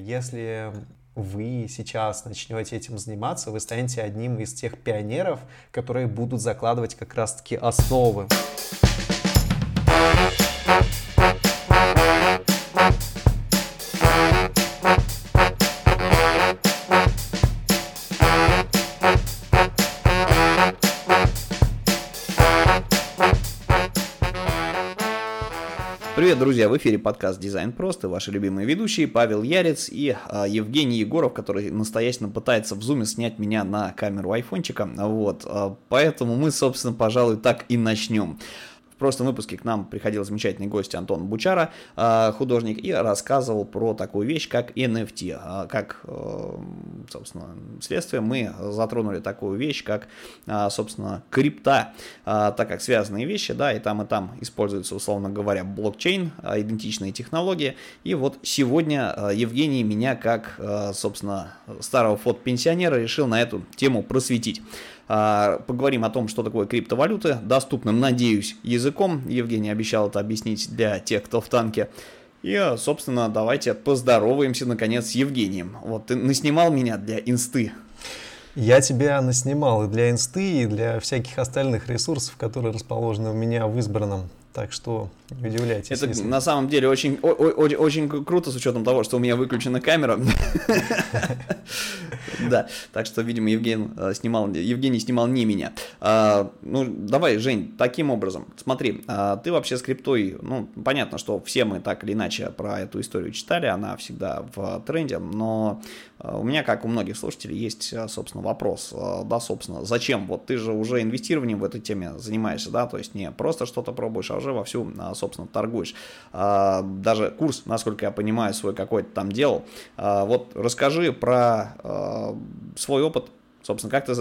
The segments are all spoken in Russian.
если вы сейчас начнете этим заниматься, вы станете одним из тех пионеров, которые будут закладывать как раз-таки основы. Друзья! В эфире подкаст «Дизайн просто». Ваши любимые ведущие Павел Ярец и э, Евгений Егоров, который настоятельно пытается в зуме снять меня на камеру айфончика. Вот, э, поэтому мы, собственно, пожалуй, так и начнем прошлом выпуске к нам приходил замечательный гость Антон Бучара, а, художник, и рассказывал про такую вещь, как NFT. А, как, э, собственно, следствие мы затронули такую вещь, как, собственно, крипта, так как связанные вещи, да, и там, и там используются, условно говоря, блокчейн, идентичные технологии. И вот сегодня Евгений меня, как, собственно, старого фотопенсионера, решил на эту тему просветить. А, поговорим о том, что такое криптовалюты, доступным, надеюсь, языком. Евгений обещал это объяснить для тех, кто в танке. И, собственно, давайте поздороваемся, наконец, с Евгением. Вот, ты наснимал меня для инсты. Я тебя наснимал и для инсты, и для всяких остальных ресурсов, которые расположены у меня в избранном так что не удивляйтесь. Это если... на самом деле очень, очень, очень круто с учетом того, что у меня выключена камера. Да, так что, видимо, Евгений э, снимал, Евгений снимал не меня. А, ну, давай, Жень, таким образом, смотри, а, ты вообще с криптой, ну, понятно, что все мы так или иначе про эту историю читали, она всегда в тренде, но э, у меня, как у многих слушателей, есть, э, собственно, вопрос, да, собственно, зачем? Вот ты же уже инвестированием в этой теме занимаешься, да, то есть не просто что-то пробуешь, а уже вовсю, а, собственно, торгуешь. А, даже курс, насколько я понимаю, свой какой-то там делал. А, вот расскажи про свой опыт, Собственно, как ты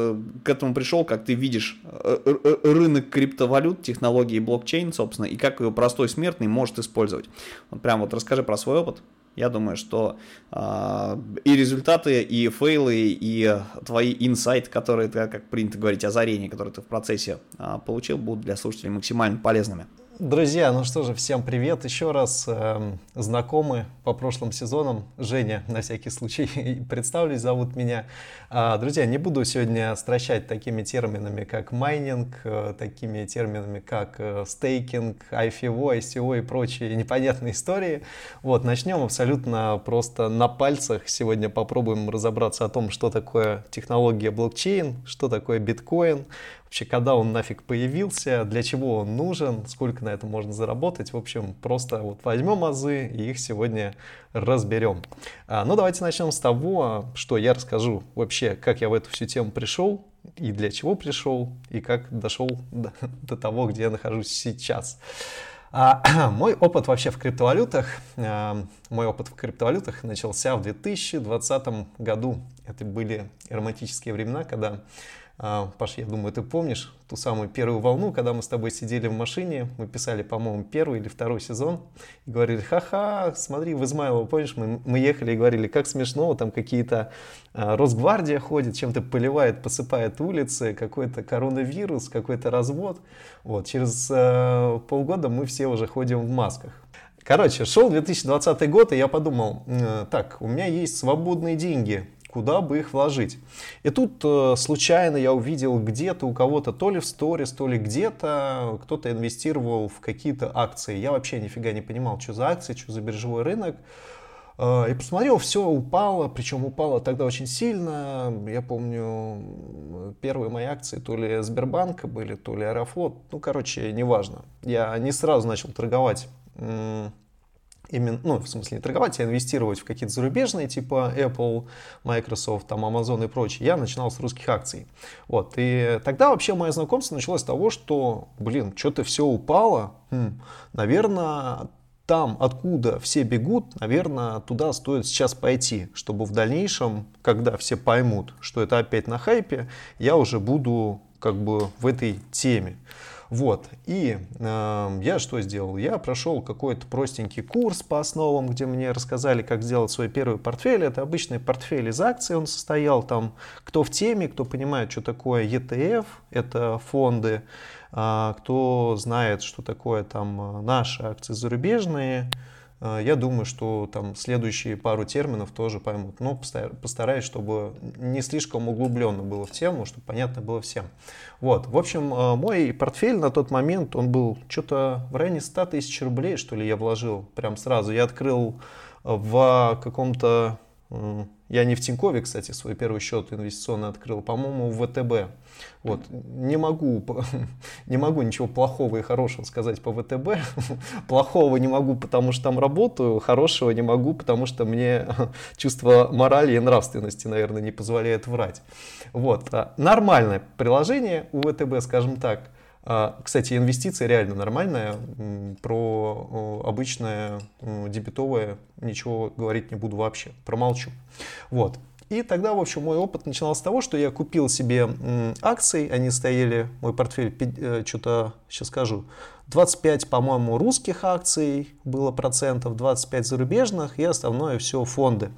к этому пришел, как ты видишь э, э, рынок криптовалют, технологии блокчейн, собственно, и как его простой смертный может использовать. Вот прям вот расскажи про свой опыт. Я думаю, что э, и результаты, и фейлы, и твои инсайты, которые ты, как принято говорить, озарения, которые ты в процессе э, получил, будут для слушателей максимально полезными. Друзья, ну что же, всем привет еще раз. Эм, знакомы по прошлым сезонам. Женя, на всякий случай, представлюсь, зовут меня. А, друзья, не буду сегодня стращать такими терминами, как майнинг, э, такими терминами, как э, стейкинг, IFO, ICO и прочие непонятные истории. Вот, начнем абсолютно просто на пальцах. Сегодня попробуем разобраться о том, что такое технология блокчейн, что такое биткоин, вообще, когда он нафиг появился, для чего он нужен, сколько на этом можно заработать. В общем, просто вот возьмем азы и их сегодня разберем. А, ну, давайте начнем с того, что я расскажу вообще, как я в эту всю тему пришел, и для чего пришел, и как дошел до, до того, где я нахожусь сейчас. А, мой опыт вообще в криптовалютах, а, мой опыт в криптовалютах начался в 2020 году. Это были романтические времена, когда Паш, я думаю, ты помнишь ту самую первую волну, когда мы с тобой сидели в машине, мы писали, по-моему, первый или второй сезон, и говорили, ха-ха, смотри, в Измайлово, помнишь, мы, мы ехали и говорили, как смешно, там какие-то а, Росгвардия ходит, чем-то поливает, посыпает улицы, какой-то коронавирус, какой-то развод. Вот, через а, полгода мы все уже ходим в масках. Короче, шел 2020 год, и я подумал, так, у меня есть свободные деньги, куда бы их вложить. И тут э, случайно я увидел где-то у кого-то, то ли в сторис, то ли где-то, кто-то инвестировал в какие-то акции. Я вообще нифига не понимал, что за акции, что за биржевой рынок. Э, и посмотрел, все упало, причем упало тогда очень сильно. Я помню, первые мои акции то ли Сбербанка были, то ли Аэрофлот. Ну, короче, неважно. Я не сразу начал торговать именно, ну, в смысле не торговать, а инвестировать в какие-то зарубежные, типа Apple, Microsoft, там, Amazon и прочее, я начинал с русских акций. Вот, и тогда вообще мое знакомство началось с того, что, блин, что-то все упало, хм, наверное, там, откуда все бегут, наверное, туда стоит сейчас пойти, чтобы в дальнейшем, когда все поймут, что это опять на хайпе, я уже буду как бы в этой теме. Вот. И э, я что сделал? Я прошел какой-то простенький курс по основам, где мне рассказали, как сделать свой первый портфель. Это обычный портфель из акций, он состоял там, кто в теме, кто понимает, что такое ETF, это фонды, э, кто знает, что такое там наши акции зарубежные, Э, я думаю, что там следующие пару терминов тоже поймут. Но постараюсь, чтобы не слишком углубленно было в тему, чтобы понятно было всем. Вот. В общем, э, мой портфель на тот момент, он был что-то в районе 100 тысяч рублей, что ли, я вложил прям сразу. Я открыл в каком-то я не в Тинькове, кстати, свой первый счет инвестиционный открыл, по-моему, в ВТБ. Вот. Не могу, не могу ничего плохого и хорошего сказать по ВТБ. Плохого не могу, потому что там работаю, хорошего не могу, потому что мне чувство морали и нравственности, наверное, не позволяет врать. Вот. А нормальное приложение у ВТБ, скажем так. А, кстати, инвестиции реально нормальная. Про обычное дебетовое ничего говорить не буду вообще. Промолчу. Вот. И тогда, в общем, мой опыт начинался с того, что я купил себе акции, они стояли, мой портфель, э, что-то, сейчас скажу, 25, по-моему, русских акций было процентов, 25 зарубежных и остальное все фонды.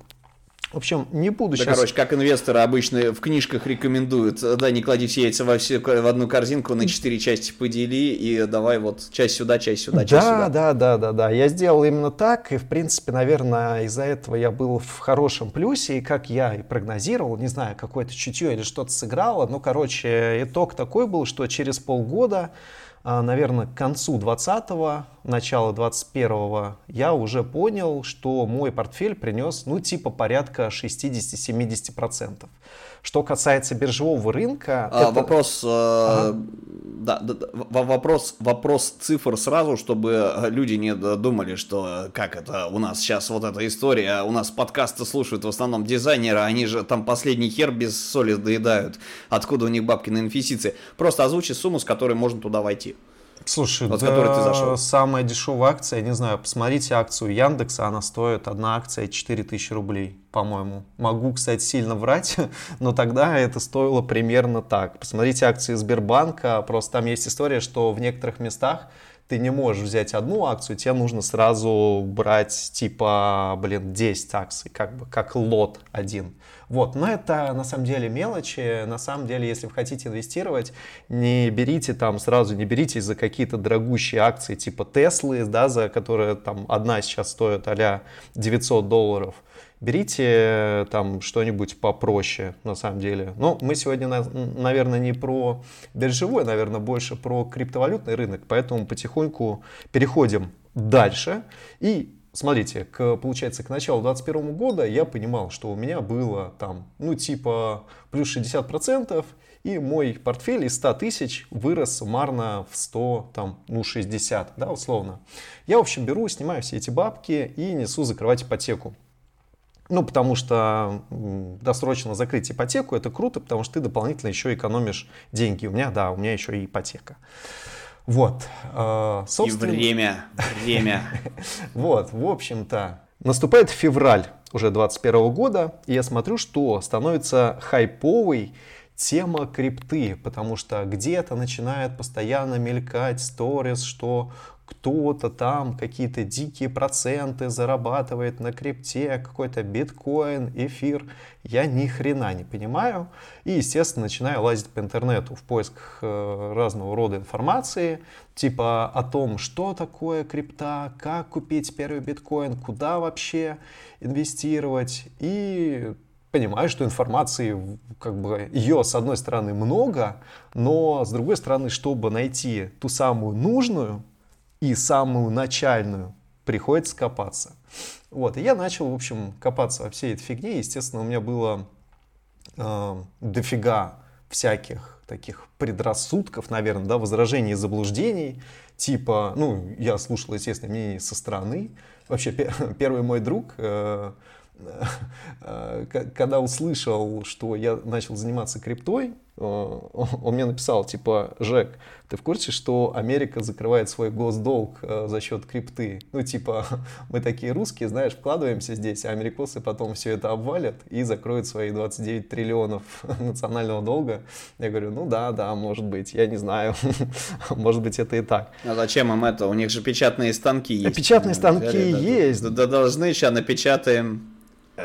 В общем, не буду да, сейчас... короче, как инвесторы обычно в книжках рекомендуют, да, не клади все яйца во все, в одну корзинку, на четыре части подели, и давай вот часть сюда, часть сюда, часть да, сюда. Да, да, да, да, я сделал именно так, и, в принципе, наверное, из-за этого я был в хорошем плюсе, и как я и прогнозировал, не знаю, какое-то чутье или что-то сыграло, ну, короче, итог такой был, что через полгода наверное, к концу 20-го, начало 21-го я уже понял, что мой портфель принес, ну, типа порядка 60-70%. Что касается биржевого рынка... А, это... Вопрос, э, ага. да, да, вопрос, вопрос цифр сразу, чтобы люди не думали, что как это у нас сейчас вот эта история, у нас подкасты слушают в основном дизайнеры, они же там последний хер без соли доедают, откуда у них бабки на инвестиции. Просто озвучи сумму, с которой можно туда войти. Слушай, вот да, ты зашел. самая дешевая акция, я не знаю, посмотрите акцию Яндекса, она стоит, одна акция 4000 рублей, по-моему. Могу, кстати, сильно врать, но тогда это стоило примерно так. Посмотрите акции Сбербанка, просто там есть история, что в некоторых местах ты не можешь взять одну акцию, тебе нужно сразу брать типа, блин, 10 акций, как бы, как лот один. Вот, но это на самом деле мелочи. На самом деле, если вы хотите инвестировать, не берите там сразу, не беритесь за какие-то дорогущие акции типа Теслы, да, за которые там одна сейчас стоит а 900 долларов. Берите там что-нибудь попроще, на самом деле. Но мы сегодня, наверное, не про биржевой, наверное, больше про криптовалютный рынок, поэтому потихоньку переходим дальше. И смотрите, к, получается, к началу 2021 года я понимал, что у меня было там, ну, типа, плюс 60%, и мой портфель из 100 тысяч вырос суммарно в 100, там, ну, 60, да, условно. Я, в общем, беру, снимаю все эти бабки и несу закрывать ипотеку. Ну, потому что досрочно закрыть ипотеку это круто, потому что ты дополнительно еще экономишь деньги. У меня, да, у меня еще и ипотека. Вот. Э, собственно... И время, время. Вот, в общем-то, наступает февраль уже 2021 года, и я смотрю, что становится хайповой тема крипты, потому что где-то начинает постоянно мелькать сторис, что кто-то там какие-то дикие проценты зарабатывает на крипте, какой-то биткоин, эфир. Я ни хрена не понимаю. И, естественно, начинаю лазить по интернету в поисках э, разного рода информации, типа о том, что такое крипта, как купить первый биткоин, куда вообще инвестировать. И понимаю, что информации, как бы, ее, с одной стороны, много, но, с другой стороны, чтобы найти ту самую нужную, и самую начальную приходится копаться. Вот, и я начал, в общем, копаться во всей этой фигне. Естественно, у меня было э, дофига всяких таких предрассудков, наверное, да, возражений и заблуждений. Типа, ну, я слушал, естественно, мнение со стороны. Вообще, первый мой друг, э, э, когда услышал, что я начал заниматься криптой, э, он мне написал, типа, Жек, ты в курсе, что Америка закрывает свой госдолг э, за счет крипты? Ну, типа, мы такие русские, знаешь, вкладываемся здесь, а америкосы потом все это обвалят и закроют свои 29 триллионов национального долга. Я говорю, ну да, да, может быть, я не знаю, может быть, это и так. А зачем им это? У них же печатные станки есть. Печатные станки есть. Да, должны, сейчас напечатаем Э,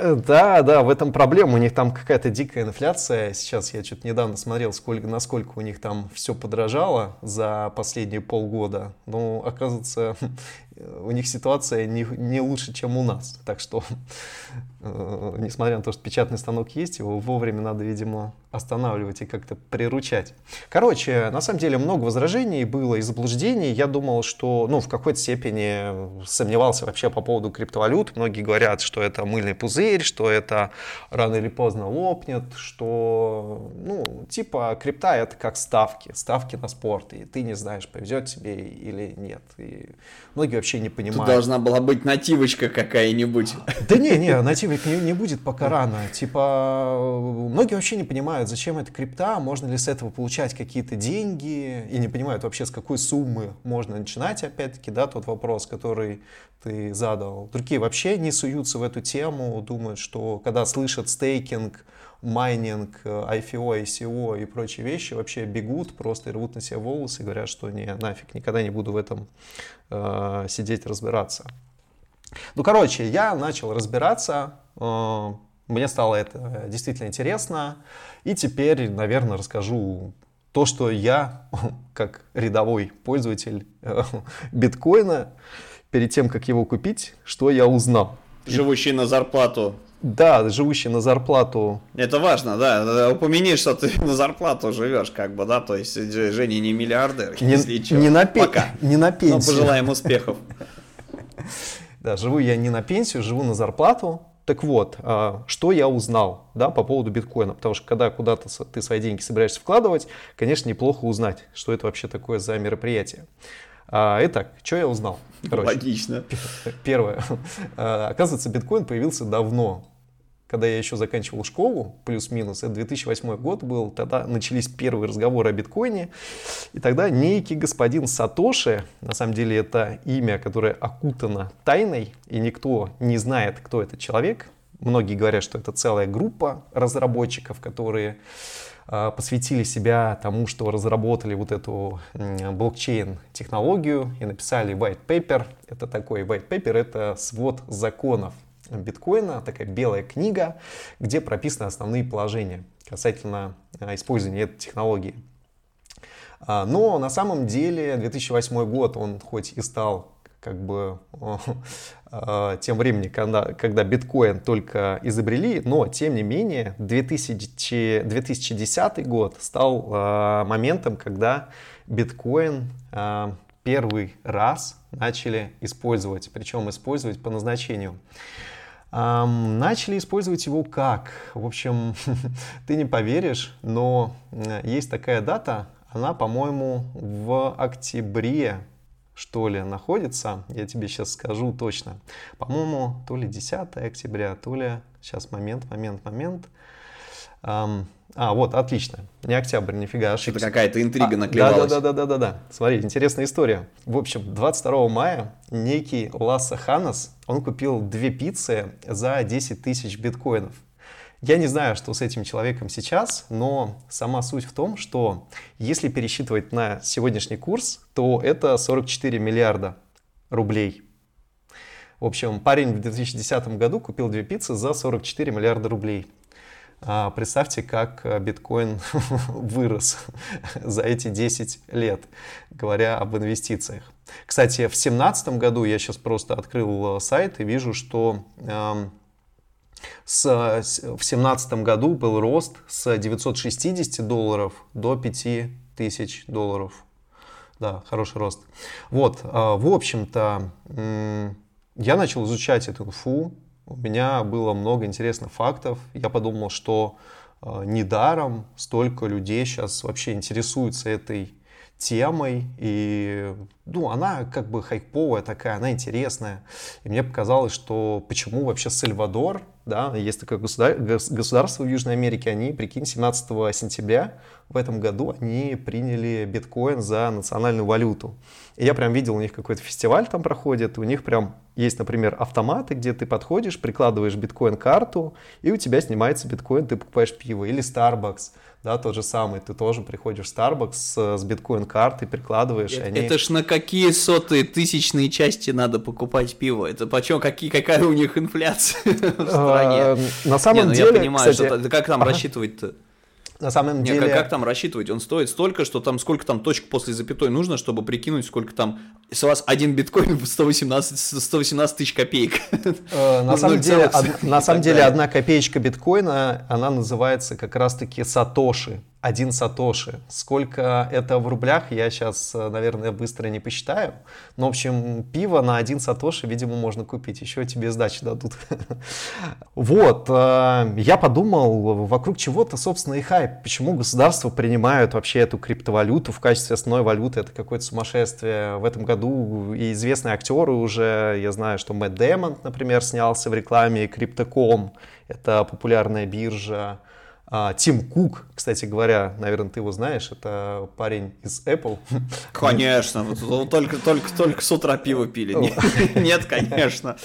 да, да, в этом проблема. У них там какая-то дикая инфляция. Сейчас я что-то недавно смотрел, сколько, насколько у них там все подорожало за последние полгода. Ну, оказывается, у них ситуация не, не лучше, чем у нас. Так что, э, несмотря на то, что печатный станок есть, его вовремя надо, видимо, останавливать и как-то приручать. Короче, на самом деле много возражений было и заблуждений. Я думал, что, ну, в какой-то степени сомневался вообще по поводу криптовалют. Многие говорят, что это мыльный пузырь, что это рано или поздно лопнет, что, ну, типа крипта это как ставки, ставки на спорт, и ты не знаешь, повезет тебе или нет. И многие вообще не понимают. Тут должна была быть нативочка какая-нибудь. Да не, не, нативок не, не будет пока рано. Типа, многие вообще не понимают, понимают, зачем это крипта, можно ли с этого получать какие-то деньги, и не понимают вообще, с какой суммы можно начинать, опять-таки, да, тот вопрос, который ты задал. Другие вообще не суются в эту тему, думают, что когда слышат стейкинг, майнинг, IFO, ICO и прочие вещи, вообще бегут, просто рвут на себе волосы и говорят, что не, нафиг, никогда не буду в этом э, сидеть разбираться. Ну, короче, я начал разбираться, э, мне стало это действительно интересно. И теперь, наверное, расскажу то, что я, как рядовой пользователь э, биткоина, перед тем, как его купить, что я узнал. Живущий на зарплату. Да, живущий на зарплату. Это важно, да. Упомяни, что ты на зарплату живешь, как бы, да. То есть Женя не миллиардер, не, если что. Не на, пе- Пока. не на пенсию. Но пожелаем успехов. Да, живу я не на пенсию, живу на зарплату. Так вот, а, что я узнал да, по поводу биткоина? Потому что когда куда-то ты свои деньги собираешься вкладывать, конечно, неплохо узнать, что это вообще такое за мероприятие. А, итак, что я узнал? Короче, Логично. Первое. А, оказывается, биткоин появился давно когда я еще заканчивал школу, плюс-минус, это 2008 год был, тогда начались первые разговоры о биткоине, и тогда некий господин Сатоши, на самом деле это имя, которое окутано тайной, и никто не знает, кто этот человек, многие говорят, что это целая группа разработчиков, которые посвятили себя тому, что разработали вот эту блокчейн-технологию и написали white paper. Это такой white paper, это свод законов биткоина, такая белая книга, где прописаны основные положения касательно а, использования этой технологии. А, но на самом деле 2008 год, он хоть и стал как бы а, тем временем, когда, когда биткоин только изобрели, но тем не менее 2000, 2010 год стал моментом, когда биткоин первый раз начали использовать, причем использовать по назначению. Начали использовать его как? В общем, ты не поверишь, но э, есть такая дата, она, по-моему, в октябре, что ли, находится. Я тебе сейчас скажу точно. По-моему, то ли 10 октября, то ли... Сейчас, момент, момент, момент. А, вот, отлично. Не октябрь, нифига, ошибся. Это какая-то интрига а, наклевалась. Да-да-да-да-да. Смотри, интересная история. В общем, 22 мая некий Ласса Ханас, он купил две пиццы за 10 тысяч биткоинов. Я не знаю, что с этим человеком сейчас, но сама суть в том, что если пересчитывать на сегодняшний курс, то это 44 миллиарда рублей. В общем, парень в 2010 году купил две пиццы за 44 миллиарда рублей. А, представьте, как э, биткоин вырос за эти 10 лет, говоря об инвестициях. Кстати, в 2017 году я сейчас просто открыл э, сайт и вижу, что с, в 2017 году был рост с 960 долларов до 5000 долларов. Да, хороший рост. Вот, э, в общем-то, я начал изучать эту инфу, у меня было много интересных фактов. Я подумал, что э, недаром столько людей сейчас вообще интересуются этой темой, и ну, она как бы хайповая такая, она интересная. И мне показалось, что почему вообще Сальвадор, да, есть такое государство в Южной Америке, они, прикинь, 17 сентября в этом году они приняли биткоин за национальную валюту. И я прям видел, у них какой-то фестиваль там проходит, у них прям есть, например, автоматы, где ты подходишь, прикладываешь биткоин-карту, и у тебя снимается биткоин, ты покупаешь пиво. Или Starbucks, да, тот же самый, ты тоже приходишь в Starbucks с, с биткоин-картой, прикладываешь, это, они... Это ж на какие сотые тысячные части надо покупать пиво? Это почем, какие, какая у них инфляция в стране? На самом деле, Я понимаю, что как там рассчитывать-то? На самом Не, деле... как, как там рассчитывать? Он стоит столько, что там сколько там точек после запятой нужно, чтобы прикинуть, сколько там... У вас один биткоин 118, 118 тысяч копеек. Э, на самом деле, од- на самом деле одна копеечка биткоина, она называется как раз-таки сатоши. Один сатоши. Сколько это в рублях, я сейчас, наверное, быстро не посчитаю. Но, в общем, пиво на один сатоши, видимо, можно купить. Еще тебе сдачи дадут. Вот. э, Я подумал, вокруг чего-то, собственно, и хайп. Почему государства принимают вообще эту криптовалюту в качестве основной валюты? Это какое-то сумасшествие. В этом году и известные актеры уже, я знаю, что Мэтт Дэмон, например, снялся в рекламе Crypto.com. Это популярная биржа. А, Тим Кук, кстати говоря, наверное, ты его знаешь, это парень из Apple. Конечно, только, только, только с утра пиво пили. Не- Нет, конечно.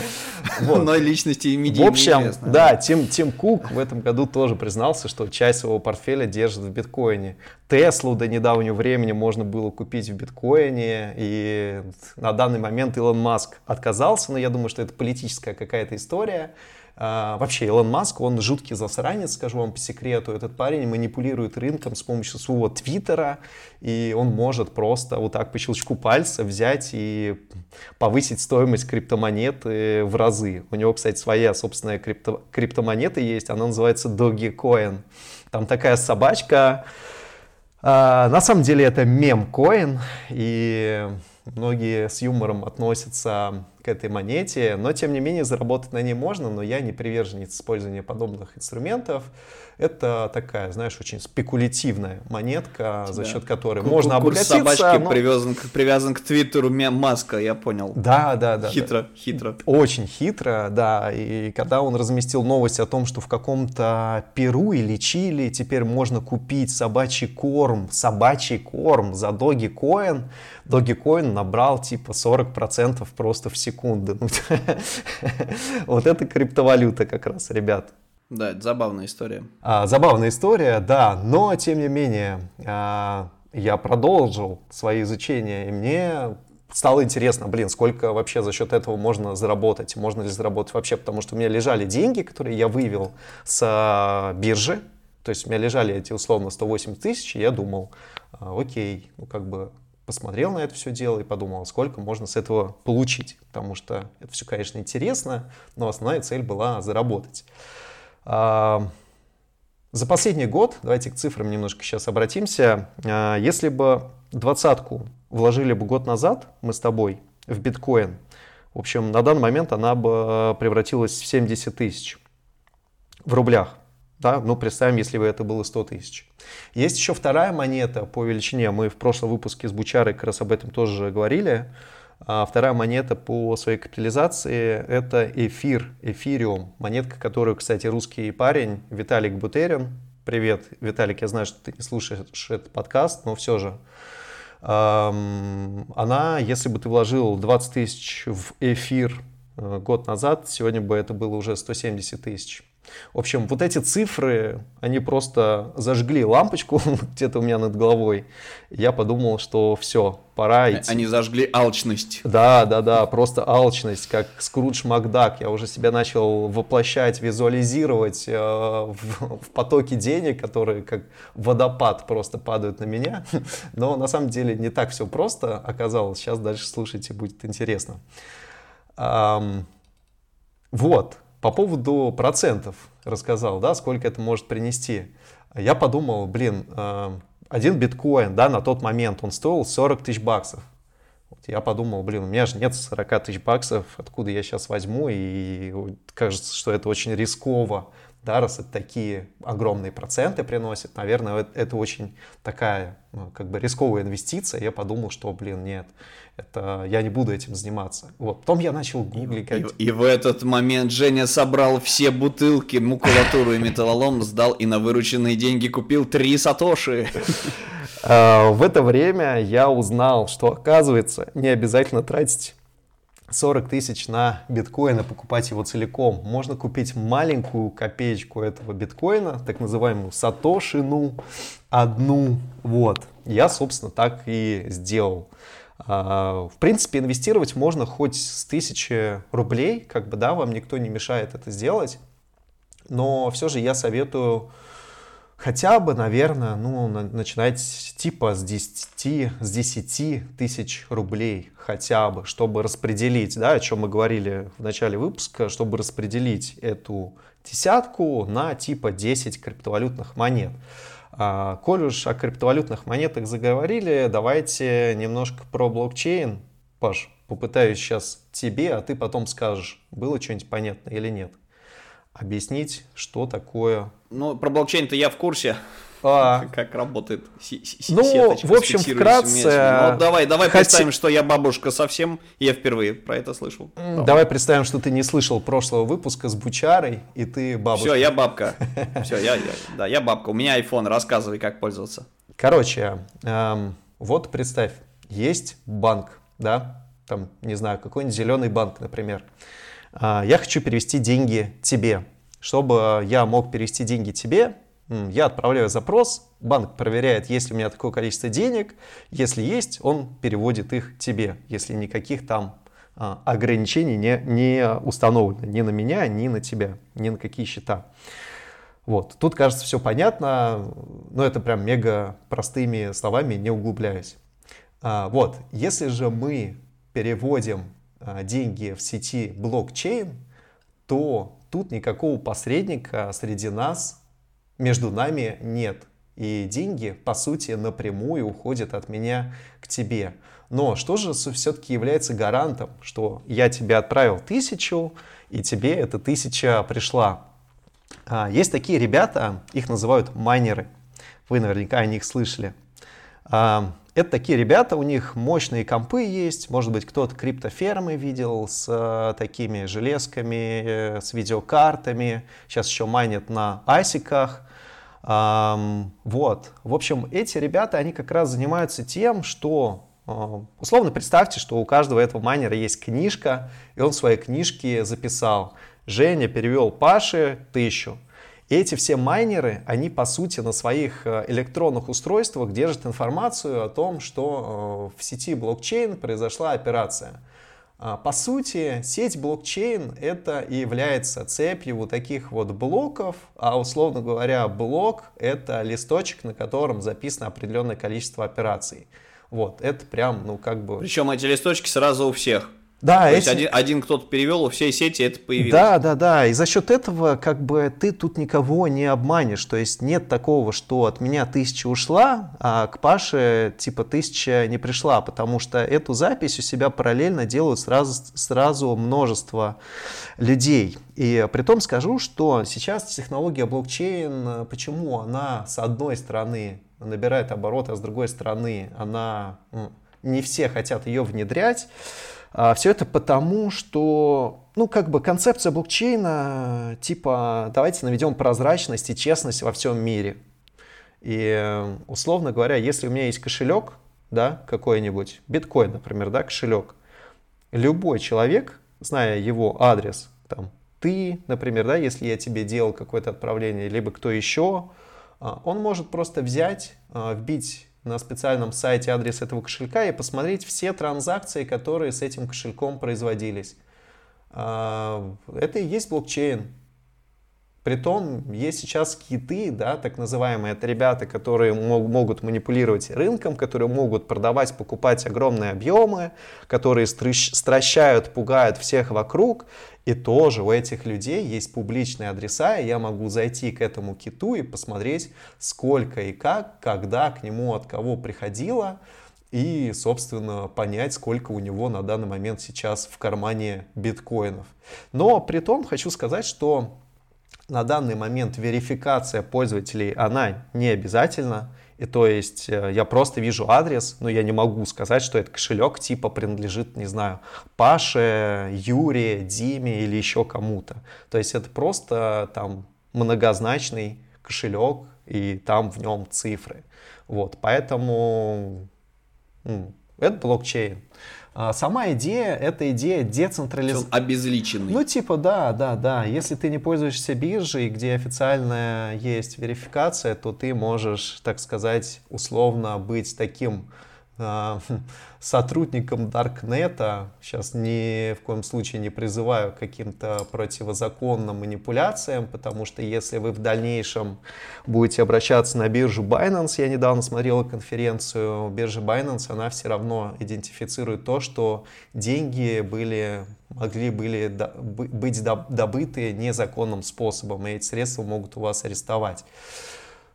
Но личности и В медийные общем, да, Тим, Тим Кук в этом году тоже признался, что часть своего портфеля держит в биткоине. Теслу до недавнего времени можно было купить в биткоине, и на данный момент Илон Маск отказался, но я думаю, что это политическая какая-то история. А, вообще, Илон Маск, он жуткий засранец, скажу вам по секрету. Этот парень манипулирует рынком с помощью своего твиттера, и он может просто вот так по щелчку пальца взять и повысить стоимость криптомонеты в разы. У него, кстати, своя собственная крипто- криптомонета есть, она называется Dogecoin. Там такая собачка, а, на самом деле это мем-коин, и многие с юмором относятся к этой монете, но тем не менее заработать на ней можно, но я не приверженец использования подобных инструментов. Это такая, знаешь, очень спекулятивная монетка, за Да. счет которой Ку- можно Курс обогатиться. собачки но- привязан, к- привязан к твиттеру Маска, я понял. Да, да, да. да. Хитро, хитро. Очень хитро, да. И когда он разместил новость о том, что в каком-то Перу или Чили теперь можно купить собачий корм, собачий корм за Dogecoin, Dogecoin набрал типа 40% просто в секунду. Ну, Вот это криптовалюта как раз, ребят. Да, это забавная история. А, Забавная история, да, но тем не менее а, я продолжил свое изучение, и мне стало интересно, блин, сколько вообще за счет этого можно заработать, можно ли заработать вообще, потому что у меня лежали деньги, которые я вывел с а, биржи, то есть у меня лежали эти условно 180 тысяч, и я думал, а, окей, ну как бы посмотрел на это все дело и подумал, сколько можно с этого получить, потому что это все, конечно, интересно, но основная цель была заработать. А, За последний год, давайте к цифрам немножко сейчас обратимся, а, если бы двадцатку вложили бы год назад, мы с тобой, в биткоин, в общем, на данный момент она бы превратилась в 70 тысяч в рублях. Да? Ну, представим, если бы это было 100 тысяч. Есть еще вторая монета по величине. Мы в прошлом выпуске с Бучарой как раз об этом тоже говорили. А вторая монета по своей капитализации – это эфир, эфириум. Монетка, которую, кстати, русский парень Виталик Бутерин. Привет, Виталик, я знаю, что ты не слушаешь этот подкаст, но все же. Она, если бы ты вложил 20 тысяч в эфир э, год назад, сегодня бы это было уже 170 тысяч. В общем, вот эти цифры, они просто зажгли лампочку где-то у меня над головой. Я подумал, что все, пора идти. Они зажгли алчность. Да, да, да, просто алчность, как Скрудж Макдак. Я уже себя начал воплощать, визуализировать э, в, в потоке денег, которые как водопад просто падают на меня. Но на самом деле не так все просто оказалось. Сейчас дальше слушайте, будет интересно. Ам, вот, по поводу процентов рассказал, да, сколько это может принести. Я подумал, блин, э, один биткоин, да, на тот момент он стоил 40 тысяч баксов. Вот я подумал, блин, у меня же нет 40 тысяч баксов, откуда я сейчас возьму, и кажется, что это очень рисково, да, раз это такие огромные проценты приносит, наверное, это- очень такая, ну, как бы рисковая инвестиция. Я подумал, что, блин, нет, это я не буду этим заниматься. Вот, потом я начал гуглить, И, и в этот момент Женя собрал все бутылки, макулатуру и металлолом, сдал и на вырученные деньги купил три сатоши. А, В это время я узнал, что оказывается не обязательно тратить 40 тысяч на биткоин и покупать его целиком. Можно купить маленькую копеечку этого биткоина, так называемую сатошину, одну. Вот. Я, собственно, так и сделал. А, В принципе, инвестировать можно хоть с 1000 рублей, как бы, да, вам никто не мешает это сделать. Но все же я советую хотя бы, наверное, ну, начинать типа с 10, с 10 тысяч рублей хотя бы, чтобы распределить, да, о чем мы говорили в начале выпуска, чтобы распределить эту десятку на типа 10 криптовалютных монет. А, коль уж о криптовалютных монетах заговорили, давайте немножко про блокчейн. Паш, попытаюсь сейчас тебе, а ты потом скажешь, было что-нибудь понятно или нет объяснить, что такое... Ну, про блокчейн-то я в курсе. А, как работает Ну, в общем, вкратце... Ну, давай, давай Хотя... представим, что я бабушка совсем, я впервые про это слышал. Давай представим, что ты не слышал прошлого выпуска с Бучарой, и ты бабушка. Все, я бабка. Все, я, я, да, я бабка. У меня iPhone, рассказывай, как пользоваться. Короче, эм, вот представь, есть банк, да, там, не знаю, какой-нибудь зеленый банк, например. А, я хочу перевести деньги тебе. Чтобы я мог перевести деньги тебе, я отправляю запрос, банк проверяет, есть ли у меня такое количество денег. Если есть, он переводит их тебе, если никаких там а, ограничений не, не установлено ни на меня, ни на тебя, ни на какие счета. Вот. Тут, кажется, все понятно, но это прям мега простыми словами, не углубляюсь. А, вот, если же мы переводим а, деньги в сети блокчейн, то тут никакого посредника среди нас, между нами нет. И деньги, по сути, напрямую уходят от меня к тебе. Но что же все-таки является гарантом, что я тебе отправил тысячу, и тебе эта тысяча пришла? А, есть такие ребята, их называют майнеры. Вы наверняка о них слышали. Это такие ребята, у них мощные компы есть, может быть, кто-то криптофермы видел с э, такими железками, э, с видеокартами, сейчас еще майнят на асиках. Эм, вот, в общем, эти ребята, они как раз занимаются тем, что, э, условно представьте, что у каждого этого майнера есть книжка, и он в своей книжке записал, Женя перевел Паше тысячу, и эти все майнеры, они по сути на своих э, электронных устройствах держат информацию о том, что э, в сети блокчейн произошла операция. А, по сути, сеть блокчейн это и является цепью вот таких вот блоков, а условно говоря, блок это листочек, на котором записано определенное количество операций. Вот, это прям, ну как бы... Причем эти листочки сразу у всех. Да, То эти... есть один, один кто-то перевел, у всей сети это появилось. Да, да, да. И за счет этого как бы ты тут никого не обманешь. То есть нет такого, что от меня тысяча ушла, а к Паше типа тысяча не пришла, потому что эту запись у себя параллельно делают сразу, сразу множество людей. И при том скажу, что сейчас технология блокчейн, почему она с одной стороны набирает обороты, а с другой стороны она не все хотят ее внедрять. А, Все это потому, что, ну, как бы концепция блокчейна, типа, давайте наведем прозрачность и честность во всем мире. И, условно говоря, если у меня есть кошелек, да, какой-нибудь, биткоин, например, да, кошелек, любой человек, зная его адрес, там, ты, например, да, если я тебе делал какое-то отправление, либо кто еще, а, он может просто взять, а, вбить на специальном сайте адрес этого кошелька и посмотреть все транзакции, которые с этим кошельком производились. А, это и есть блокчейн. Притом есть сейчас киты, да, так называемые, это ребята, которые могут манипулировать рынком, которые могут продавать, покупать огромные объемы, которые стращают, пугают всех вокруг. И тоже у этих людей есть публичные адреса, и я могу зайти к этому киту и посмотреть, сколько и как, когда к нему от кого приходило, и, собственно, понять, сколько у него на данный момент сейчас в кармане биткоинов. Но при том хочу сказать, что на данный момент верификация пользователей, она не обязательна. И то есть э, я просто вижу адрес, но я не могу сказать, что этот кошелек типа принадлежит, не знаю, Паше, Юре, Диме или еще кому-то. То есть это просто там многозначный кошелек, и там в нем цифры. Вот, поэтому это блокчейн. А сама идея — это идея децентрализации. обезличенный. Ну, типа, да, да, да. Если ты не пользуешься биржей, где официальная есть верификация, то ты можешь, так сказать, условно быть таким сотрудникам Даркнета, сейчас ни в коем случае не призываю к каким-то противозаконным манипуляциям, потому что если вы в дальнейшем будете обращаться на биржу Binance, я недавно смотрел конференцию биржи Binance, она все равно идентифицирует то, что деньги были могли были быть добыты незаконным способом, и эти средства могут у вас арестовать.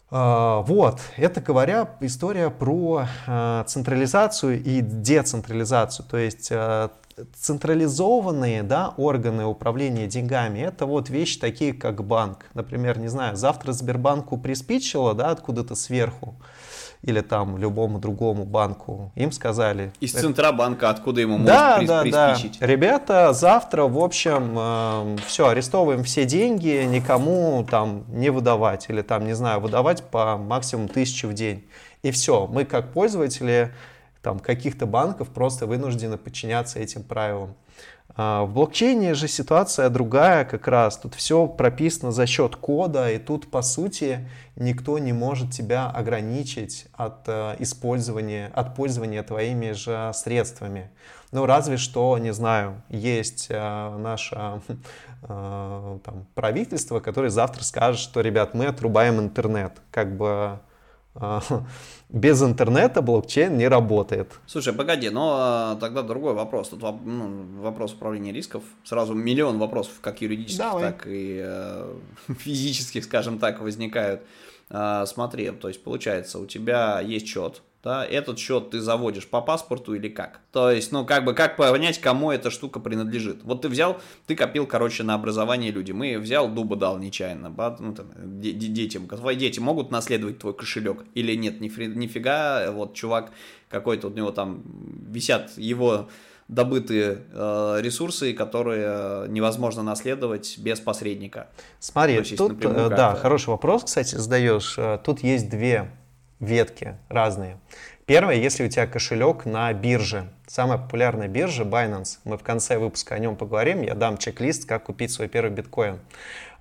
А, вот, это говоря история про а, централизацию и децентрализацию, то есть а, централизованные да, органы управления деньгами, это вот вещи такие, как банк. Например, не знаю, завтра Сбербанку приспичило да, откуда-то сверху, или там любому другому банку, им сказали... Из Центробанка, откуда ему да, может да, приспичить? Да. Ребята, завтра, в общем, э, все, арестовываем все деньги, никому там не выдавать, или там, не знаю, выдавать по максимум тысячу в день. И все, мы как пользователи там каких-то банков просто вынуждены подчиняться этим правилам. А, в блокчейне же ситуация другая как раз. Тут все прописано за счет кода, и тут, по сути, никто не может тебя ограничить от э, использования, от пользования твоими же средствами. Ну, разве что, не знаю, есть э, наше э, там, правительство, которое завтра скажет, что, ребят, мы отрубаем интернет. Как бы без интернета блокчейн не работает. Слушай, погоди, но а, тогда другой вопрос. Тут ну, вопрос управления рисков. Сразу миллион вопросов, как юридических, Давай. так и э, физических, скажем так, возникают. Э, смотри, то есть получается, у тебя есть счет, да, этот счет ты заводишь по паспорту или как? То есть, ну, как бы, как понять, кому эта штука принадлежит? Вот ты взял, ты копил, короче, на образование людям, и взял, дуба дал нечаянно, ну, там, детям, твои дети могут наследовать твой кошелек или нет, нифига, вот чувак какой-то, у него там висят его добытые э, ресурсы, которые э, невозможно наследовать без посредника. Смотри, есть, тут, э, да, хороший вопрос, кстати, задаешь. Э, тут есть две ветки разные. Первое, если у тебя кошелек на бирже. Самая популярная биржа Binance. Мы в конце выпуска о нем поговорим. Я дам чек-лист, как купить свой первый биткоин.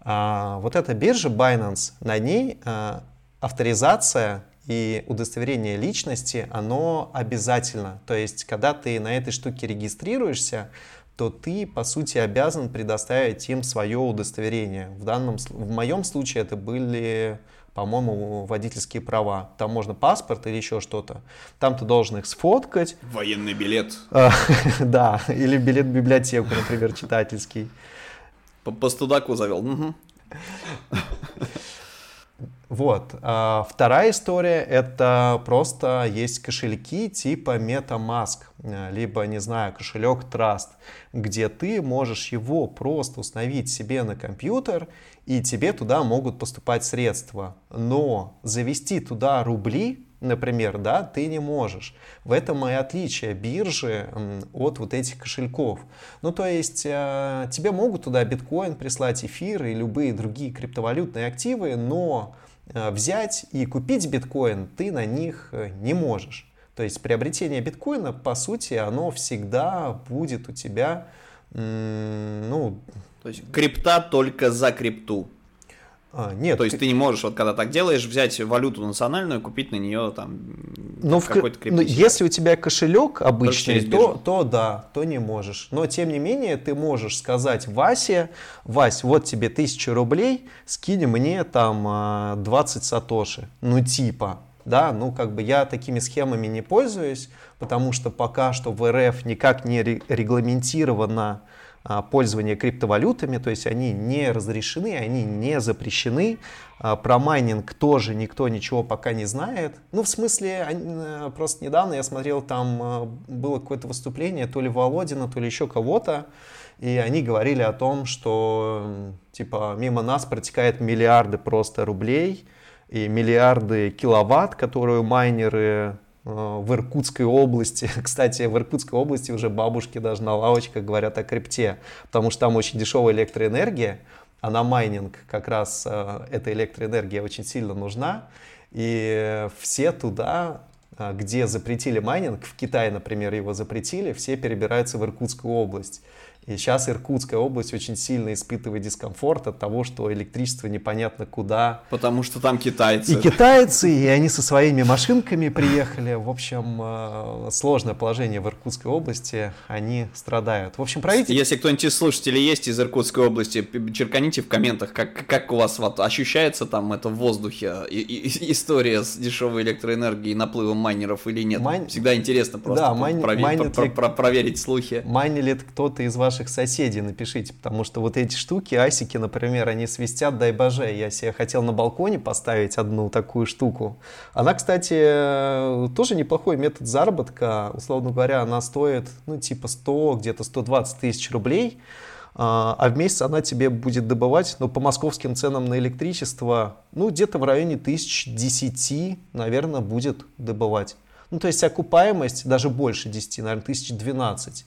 А, вот эта биржа Binance, на ней а, авторизация и удостоверение личности, оно обязательно. То есть, когда ты на этой штуке регистрируешься, то ты, по сути, обязан предоставить им свое удостоверение. В, данном, в моем случае это были по-моему, водительские права. Там можно паспорт или еще что-то. Там ты должен их сфоткать. Военный билет. Да, или билет в библиотеку, например, читательский. По студаку завел. Вот. А вторая история — это просто есть кошельки типа MetaMask, либо, не знаю, кошелек Trust, где ты можешь его просто установить себе на компьютер и тебе туда могут поступать средства. Но завести туда рубли, например, да, ты не можешь. В этом и отличие биржи от вот этих кошельков. Ну, то есть э, тебе могут туда биткоин прислать, эфир и любые другие криптовалютные активы, но э, взять и купить биткоин ты на них э, не можешь. То есть приобретение биткоина, по сути, оно всегда будет у тебя, ну, то есть крипта только за крипту. А, нет. То есть ты не можешь, вот когда так делаешь, взять валюту национальную, купить на нее там ну, какой-то крипто. Ну, если у тебя кошелек обычный, то, то да, то не можешь. Но тем не менее ты можешь сказать Васе, Вась, вот тебе тысяча рублей, скинь мне там 20 а, сатоши. Ну типа, да, ну как бы я такими схемами не пользуюсь, потому что пока что в РФ никак не регламентировано а, пользование криптовалютами, то есть они не разрешены, они не запрещены. А, про майнинг тоже никто ничего пока не знает. Ну, в смысле, э, просто недавно я смотрел, там э, было какое-то выступление, то ли Володина, то ли еще кого-то, и они говорили о том, что типа мимо нас протекает миллиарды просто рублей и миллиарды киловатт, которые майнеры в Иркутской области. Кстати, в Иркутской области уже бабушки даже на лавочках говорят о крипте, потому что там очень дешевая электроэнергия, а на майнинг как раз э, эта электроэнергия очень сильно нужна. И все туда, э, где запретили майнинг, в Китае, например, его запретили, все перебираются в Иркутскую область. И сейчас Иркутская область очень сильно испытывает дискомфорт от того, что электричество непонятно куда. Потому что там китайцы. И китайцы, и они со своими машинками приехали. В общем, э, сложное положение в Иркутской области. Они страдают. В общем, правительство... Если кто-нибудь из слушателей есть из Иркутской области, черканите в комментах, как, как у вас вот ощущается там это в воздухе и, и, история с дешевой электроэнергией и наплывом майнеров или нет. Майн... Всегда интересно просто да, майн... провер... про... Про... проверить слухи. Майнит кто-то из ваших ваших соседей напишите, потому что вот эти штуки, асики, например, они свистят, дай боже. Я себе хотел на балконе поставить одну такую штуку. Она, кстати, тоже неплохой метод заработка. Условно говоря, она стоит, ну, типа 100, где-то 120 тысяч рублей. А, а в месяц она тебе будет добывать, ну, по московским ценам на электричество, ну, где-то в районе 1010, наверное, будет добывать. Ну, то есть окупаемость даже больше 10, наверное, 1012.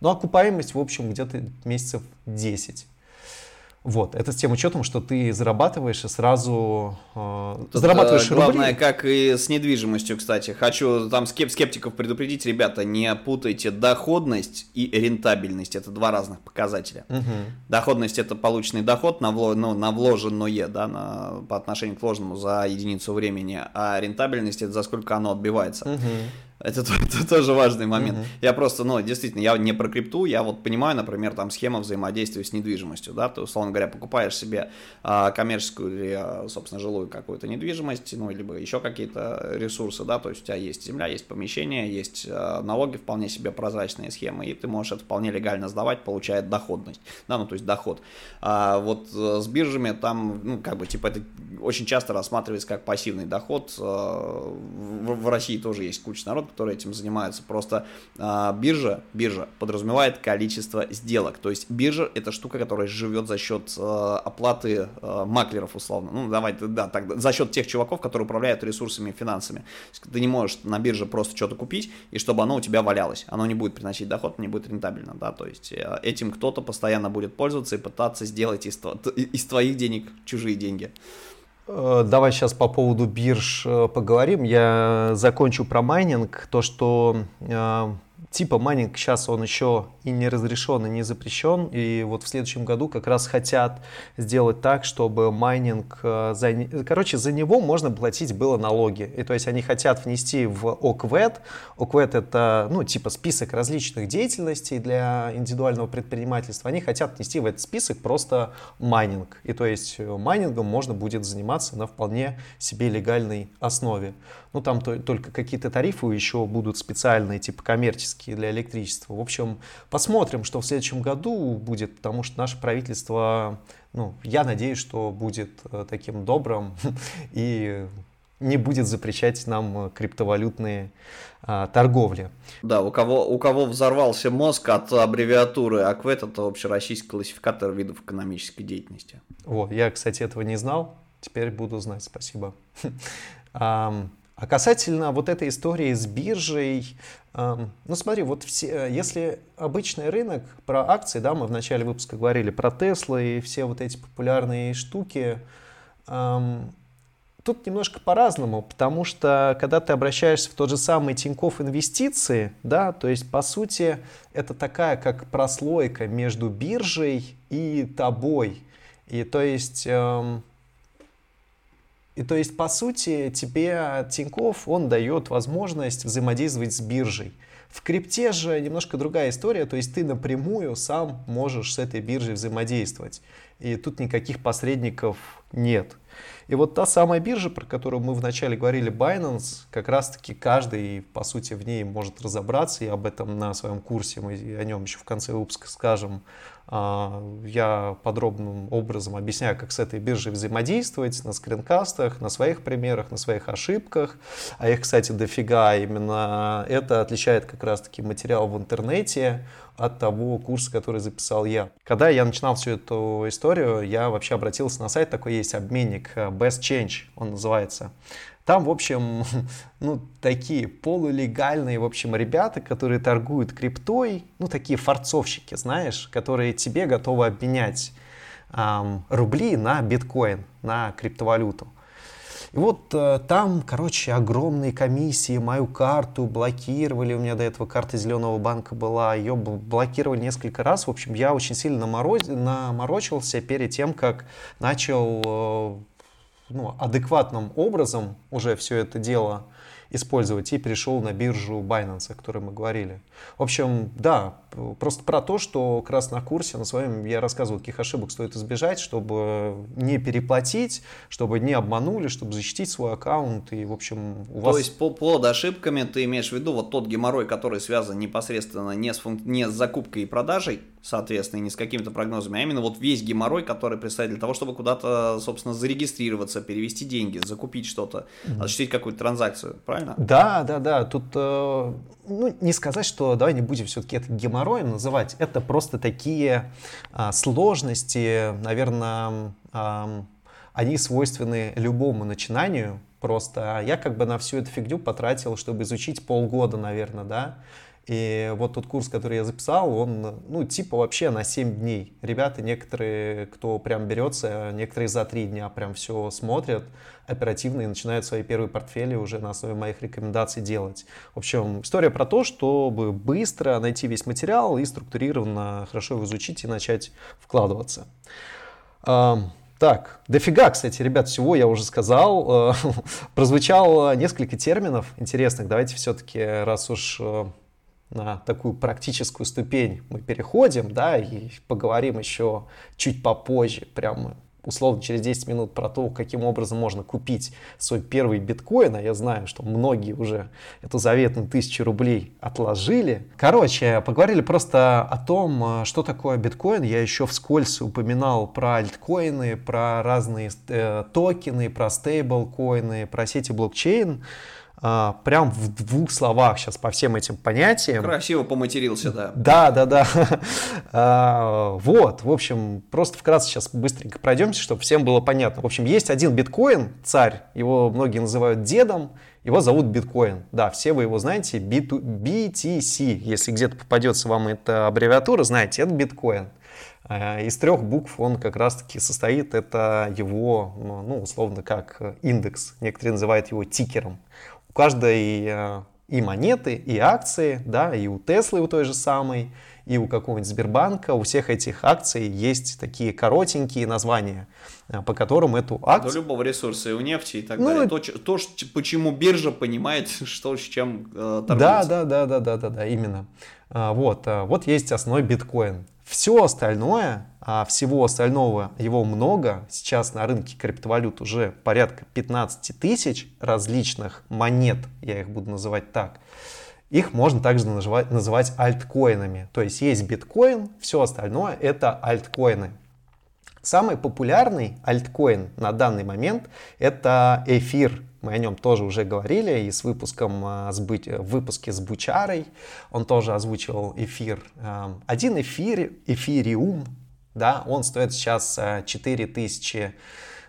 Ну, окупаемость, в общем, где-то месяцев 10. Вот, это с тем учетом, что ты зарабатываешь и сразу э, Тут, э, зарабатываешь главное, как и с недвижимостью, кстати. Хочу там скеп скептиков предупредить, ребята, не путайте доходность и рентабельность. Это два разных показателя. Угу. Доходность это полученный доход на, вло, ну, на вложенное, да, на, по отношению к вложенному за единицу времени, а рентабельность это за сколько оно отбивается. Угу. Это, это тоже важный момент. Uh-huh. Я просто, ну, действительно, я не про крипту, я вот понимаю, например, там схема взаимодействия с недвижимостью, да, ты, условно говоря, покупаешь себе а, коммерческую или, а, собственно, жилую какую-то недвижимость, ну, либо еще какие-то ресурсы, да, то есть у тебя есть земля, есть помещение, есть а, налоги, вполне себе прозрачные схемы, и ты можешь это вполне легально сдавать, получая доходность, да, ну, то есть доход. А вот а, с биржами там, ну, как бы, типа, это очень часто рассматривается как пассивный доход, а, в, в России тоже есть куча народа, которые этим занимаются. Просто а, биржа, биржа подразумевает количество сделок. То есть биржа это штука, которая живет за счет а, оплаты а, маклеров, условно. Ну, давайте, да, так, за счет тех чуваков, которые управляют ресурсами, финансами. Ты не можешь на бирже просто что-то купить, и чтобы оно у тебя валялось. Оно не будет приносить доход, не будет рентабельно, да, то есть э, этим кто-то постоянно будет пользоваться и пытаться сделать из, из твоих денег чужие деньги. Э, давай сейчас по поводу бирж э, поговорим. Я закончу про майнинг. То, что э, типа майнинг сейчас он еще и не разрешен, и не запрещен. И вот в следующем году как раз хотят сделать так, чтобы майнинг, э, за, короче, за него можно платить было налоги. И то есть они хотят внести в ОКВЭД. ОКВЭД это, ну, типа список различных деятельностей для индивидуального предпринимательства. Они хотят внести в этот список просто майнинг. И то есть э, майнингом можно будет заниматься на вполне себе легальной основе. Ну, там то, только какие-то тарифы еще будут специальные, типа коммерческие для электричества. В общем, посмотрим, что в следующем году будет, потому что наше правительство, ну, я надеюсь, что будет э, таким добрым и не будет запрещать нам криптовалютные а, торговли. Да, у кого, у кого взорвался мозг от аббревиатуры ОКВЭД, это общероссийский классификатор видов экономической деятельности. Вот, я, кстати, этого не знал, теперь буду знать, спасибо. А касательно вот этой истории с биржей, эм, ну смотри, вот все, если обычный рынок про акции, да, мы в начале выпуска говорили про Tesla и все вот эти популярные штуки, эм, тут немножко по-разному, потому что когда ты обращаешься в тот же самый Тинькофф инвестиции, да, то есть по сути это такая как прослойка между биржей и тобой. И то есть эм, и то есть, по сути, тебе Тиньков, он дает возможность взаимодействовать с биржей. В крипте же немножко другая история, то есть ты напрямую сам можешь с этой биржей взаимодействовать. И тут никаких посредников нет. И вот та самая биржа, про которую мы вначале говорили, Binance, как раз-таки каждый, по сути, в ней может разобраться, и об этом на своем курсе мы о нем еще в конце выпуска скажем, я подробным образом объясняю, как с этой биржей взаимодействовать на скринкастах, на своих примерах, на своих ошибках. А их, кстати, дофига. Именно это отличает как раз-таки материал в интернете от того курса, который записал я. Когда я начинал всю эту историю, я вообще обратился на сайт, такой есть обменник, э, Best Change он называется. Там, в общем, ну, такие полулегальные, в общем, ребята, которые торгуют криптой, ну, такие форцовщики, знаешь, которые тебе готовы обменять эм, рубли на биткоин, на криптовалюту. И вот э, там, короче, огромные комиссии, мою карту блокировали, у меня до этого карта Зеленого банка была, ее блокировали несколько раз. В общем, я очень сильно намороз... наморочился перед тем, как начал э, ну, адекватным образом уже все это дело использовать и перешел на биржу Binance, о которой мы говорили. В общем, да, просто про то, что как раз на курсе на своем я рассказывал, каких ошибок стоит избежать, чтобы не переплатить, чтобы не обманули, чтобы защитить свой аккаунт и, в общем, у вас... То есть по, под ошибками ты имеешь в виду вот тот геморрой, который связан непосредственно не с, функ... не с закупкой и продажей, соответственно, не с какими-то прогнозами, а именно вот весь геморрой, который представляет для того, чтобы куда-то, собственно, зарегистрироваться, перевести деньги, закупить что-то, mm-hmm. осуществить какую-то транзакцию, правильно? Да, да, да. Тут, э, ну, не сказать, что давай не будем все-таки это геморроем называть, это просто такие э, сложности, наверное, э, они свойственны любому начинанию, просто я как бы на всю эту фигню потратил, чтобы изучить полгода, наверное, да, и вот тот курс, который я записал, он, ну, типа вообще на 7 дней. Ребята, некоторые, кто прям берется, некоторые за 3 дня прям все смотрят оперативно и начинают свои первые портфели уже на основе моих рекомендаций делать. В общем, история про то, чтобы быстро найти весь материал и структурированно хорошо его изучить и начать вкладываться. Так, дофига, кстати, ребят, всего я уже сказал. Прозвучало несколько терминов интересных. Давайте все-таки, раз уж э, на такую практическую ступень мы переходим, да, и поговорим еще чуть попозже, прямо условно через 10 минут про то, каким образом можно купить свой первый биткоин, а я знаю, что многие уже эту заветную тысячу рублей отложили. Короче, поговорили просто о том, что такое биткоин. Я еще вскользь упоминал про альткоины, про разные э, токены, про стейблкоины, про сети блокчейн. А, прям в двух словах сейчас по всем этим понятиям. Красиво поматерился, да. Да, да, да. А, вот, в общем, просто вкратце сейчас быстренько пройдемся, чтобы всем было понятно. В общем, есть один биткоин, царь, его многие называют дедом, его зовут биткоин. Да, все вы его знаете, BTC. Если где-то попадется вам эта аббревиатура, знаете, это биткоин. А, из трех букв он как раз-таки состоит, это его, ну, условно, как индекс. Некоторые называют его тикером каждой э, и монеты, и акции, да, и у Теслы у той же самой, и у какого-нибудь Сбербанка, у всех этих акций есть такие коротенькие названия, э, по которым эту акцию... До любого ресурса, и у нефти и так ну, далее. То, то, почему биржа понимает, что с чем э, торгуется. Да, да, да, да, да, да, да, именно. А, вот, вот есть основной биткоин. Все остальное, а всего остального его много, сейчас на рынке криптовалют уже порядка 15 тысяч различных монет, я их буду называть так, их можно также называть, называть альткоинами. То есть есть биткоин, все остальное это альткоины. Самый популярный альткоин на данный момент это эфир. Мы о нем тоже уже говорили и с выпуском, а, с бы, в выпуске с Бучарой. Он тоже озвучивал эфир. Эм, один эфир, эфириум, да, он стоит сейчас 4000 э,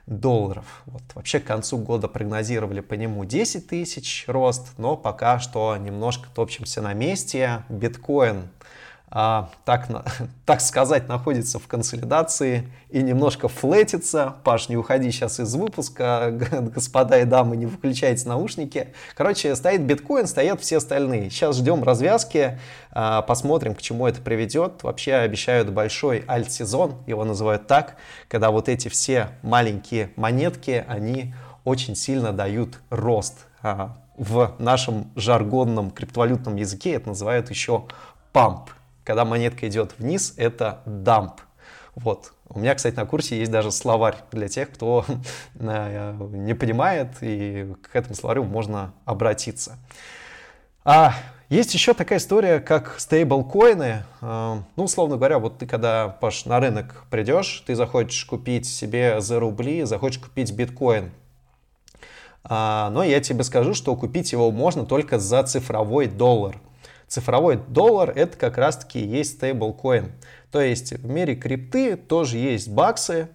долларов. Вот. Вообще к концу года прогнозировали по нему 10 тысяч рост, но пока что немножко топчемся на месте. Биткоин а, так, так сказать, находится в консолидации и немножко флетится. Паш, не уходи сейчас из выпуска, господа и дамы, не выключайте наушники. Короче, стоит биткоин, стоят все остальные. Сейчас ждем развязки, а, посмотрим, к чему это приведет. Вообще обещают большой альт-сезон, его называют так, когда вот эти все маленькие монетки, они очень сильно дают рост. А, в нашем жаргонном криптовалютном языке это называют еще памп. Когда монетка идет вниз, это дамп. Вот. У меня, кстати, на курсе есть даже словарь для тех, кто э, не понимает, и к этому словарю можно обратиться. А есть еще такая история, как стейблкоины. Э, ну, условно говоря, вот ты когда, Паш, на рынок придешь, ты захочешь купить себе за рубли, захочешь купить биткоин. А, но я тебе скажу, что купить его можно только за цифровой доллар. Цифровой доллар это как раз-таки есть стейблкоин. То есть в мире крипты тоже есть баксы,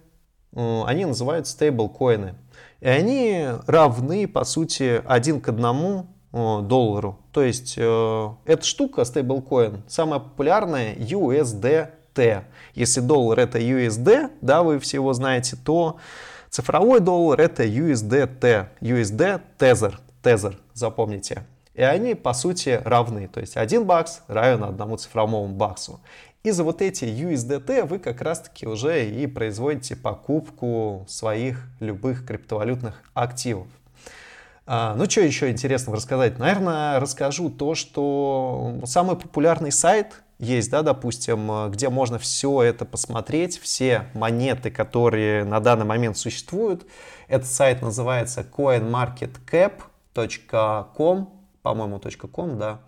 они называются стейблкоины. И они равны, по сути, один к одному доллару. То есть э, эта штука, стейблкоин, самая популярная USDT. Если доллар это USD, да, вы все его знаете, то Цифровой доллар это USDT, USD Tether, Tether, запомните. И они, по сути, равны. То есть один бакс равен одному цифровому баксу. И за вот эти USDT вы как раз-таки уже и производите покупку своих любых криптовалютных активов. А, ну, что еще интересного рассказать? Наверное, расскажу то, что самый популярный сайт есть, да, допустим, где можно все это посмотреть, все монеты, которые на данный момент существуют. Этот сайт называется coinmarketcap.com, по-моему, .com, да.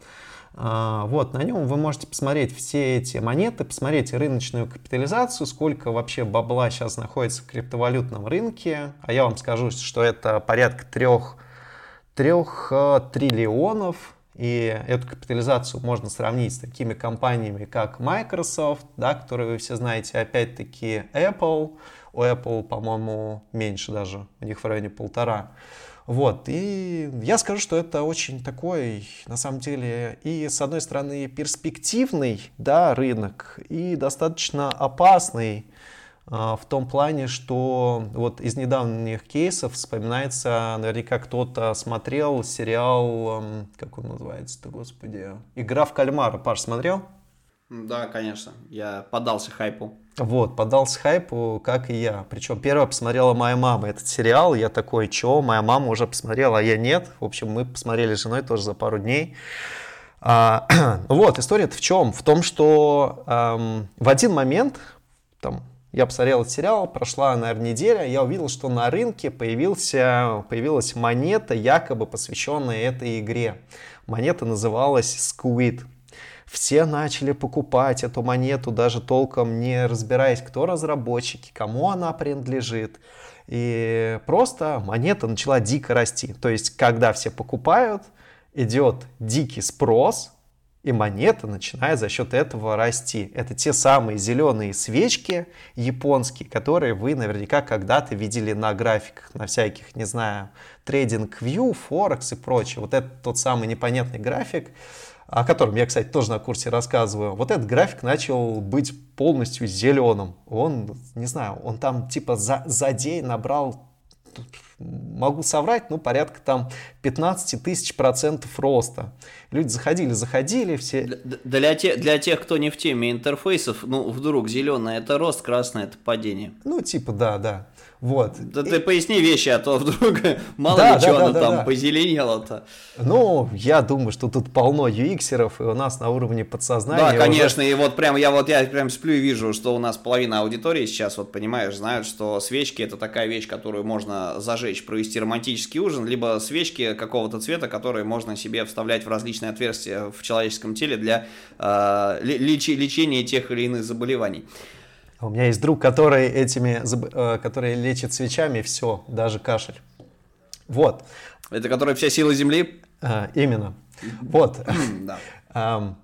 А, вот, на нем вы можете посмотреть все эти монеты, посмотреть рыночную капитализацию, сколько вообще бабла сейчас находится в криптовалютном рынке. А я вам скажу, что это порядка трех, трех а, триллионов. И эту капитализацию можно сравнить с такими компаниями, как Microsoft, да, которые вы все знаете, опять-таки Apple. У Apple, по-моему, меньше даже, у них в районе полтора. Вот, и я скажу, что это очень такой, на самом деле, и с одной стороны перспективный, да, рынок, и достаточно опасный а, в том плане, что вот из недавних кейсов вспоминается, наверняка кто-то смотрел сериал, как он называется-то, господи, «Игра в кальмара». Паш, смотрел? Да, конечно, я поддался хайпу. Вот, поддался хайпу, как и я. Причем первая посмотрела моя мама этот сериал. Я такой, чё, моя мама уже посмотрела, а я нет. В общем, мы посмотрели с женой тоже за пару дней. А, вот, история-то в чем? В том, что эм, в один момент, там, я посмотрел этот сериал, прошла, наверное, неделя, я увидел, что на рынке появился, появилась монета, якобы посвященная этой игре. Монета называлась Squid. Все начали покупать эту монету, даже толком не разбираясь, кто разработчики, кому она принадлежит. И просто монета начала дико расти. То есть, когда все покупают, идет дикий спрос, и монета начинает за счет этого расти. Это те самые зеленые свечки японские, которые вы наверняка когда-то видели на графиках, на всяких, не знаю, трейдинг view, Forex и прочее. Вот это тот самый непонятный график, о котором я, кстати, тоже на курсе рассказываю, вот этот график начал быть полностью зеленым. Он, не знаю, он там типа за, за день набрал могу соврать, ну, порядка там 15 тысяч процентов роста. Люди заходили, заходили, все... Для, для, те, для тех, кто не в теме интерфейсов, ну, вдруг зеленый это рост, красный это падение. Ну, типа, да, да. Вот. Да и... ты поясни вещи, а то вдруг мало да, ли да, что да, оно да, там да. позеленело-то. Ну, я думаю, что тут полно UX-еров, и у нас на уровне подсознания. Да, конечно, уже... и вот прям я вот я прям сплю и вижу, что у нас половина аудитории сейчас, вот понимаешь, знают, что свечки это такая вещь, которую можно зажечь, провести романтический ужин, либо свечки какого-то цвета, которые можно себе вставлять в различные отверстия в человеческом теле для э, леч- лечения тех или иных заболеваний. У меня есть друг, который этими, э, который лечит свечами все, даже кашель. Вот. Это который вся сила Земли? А, именно. Вот. Да.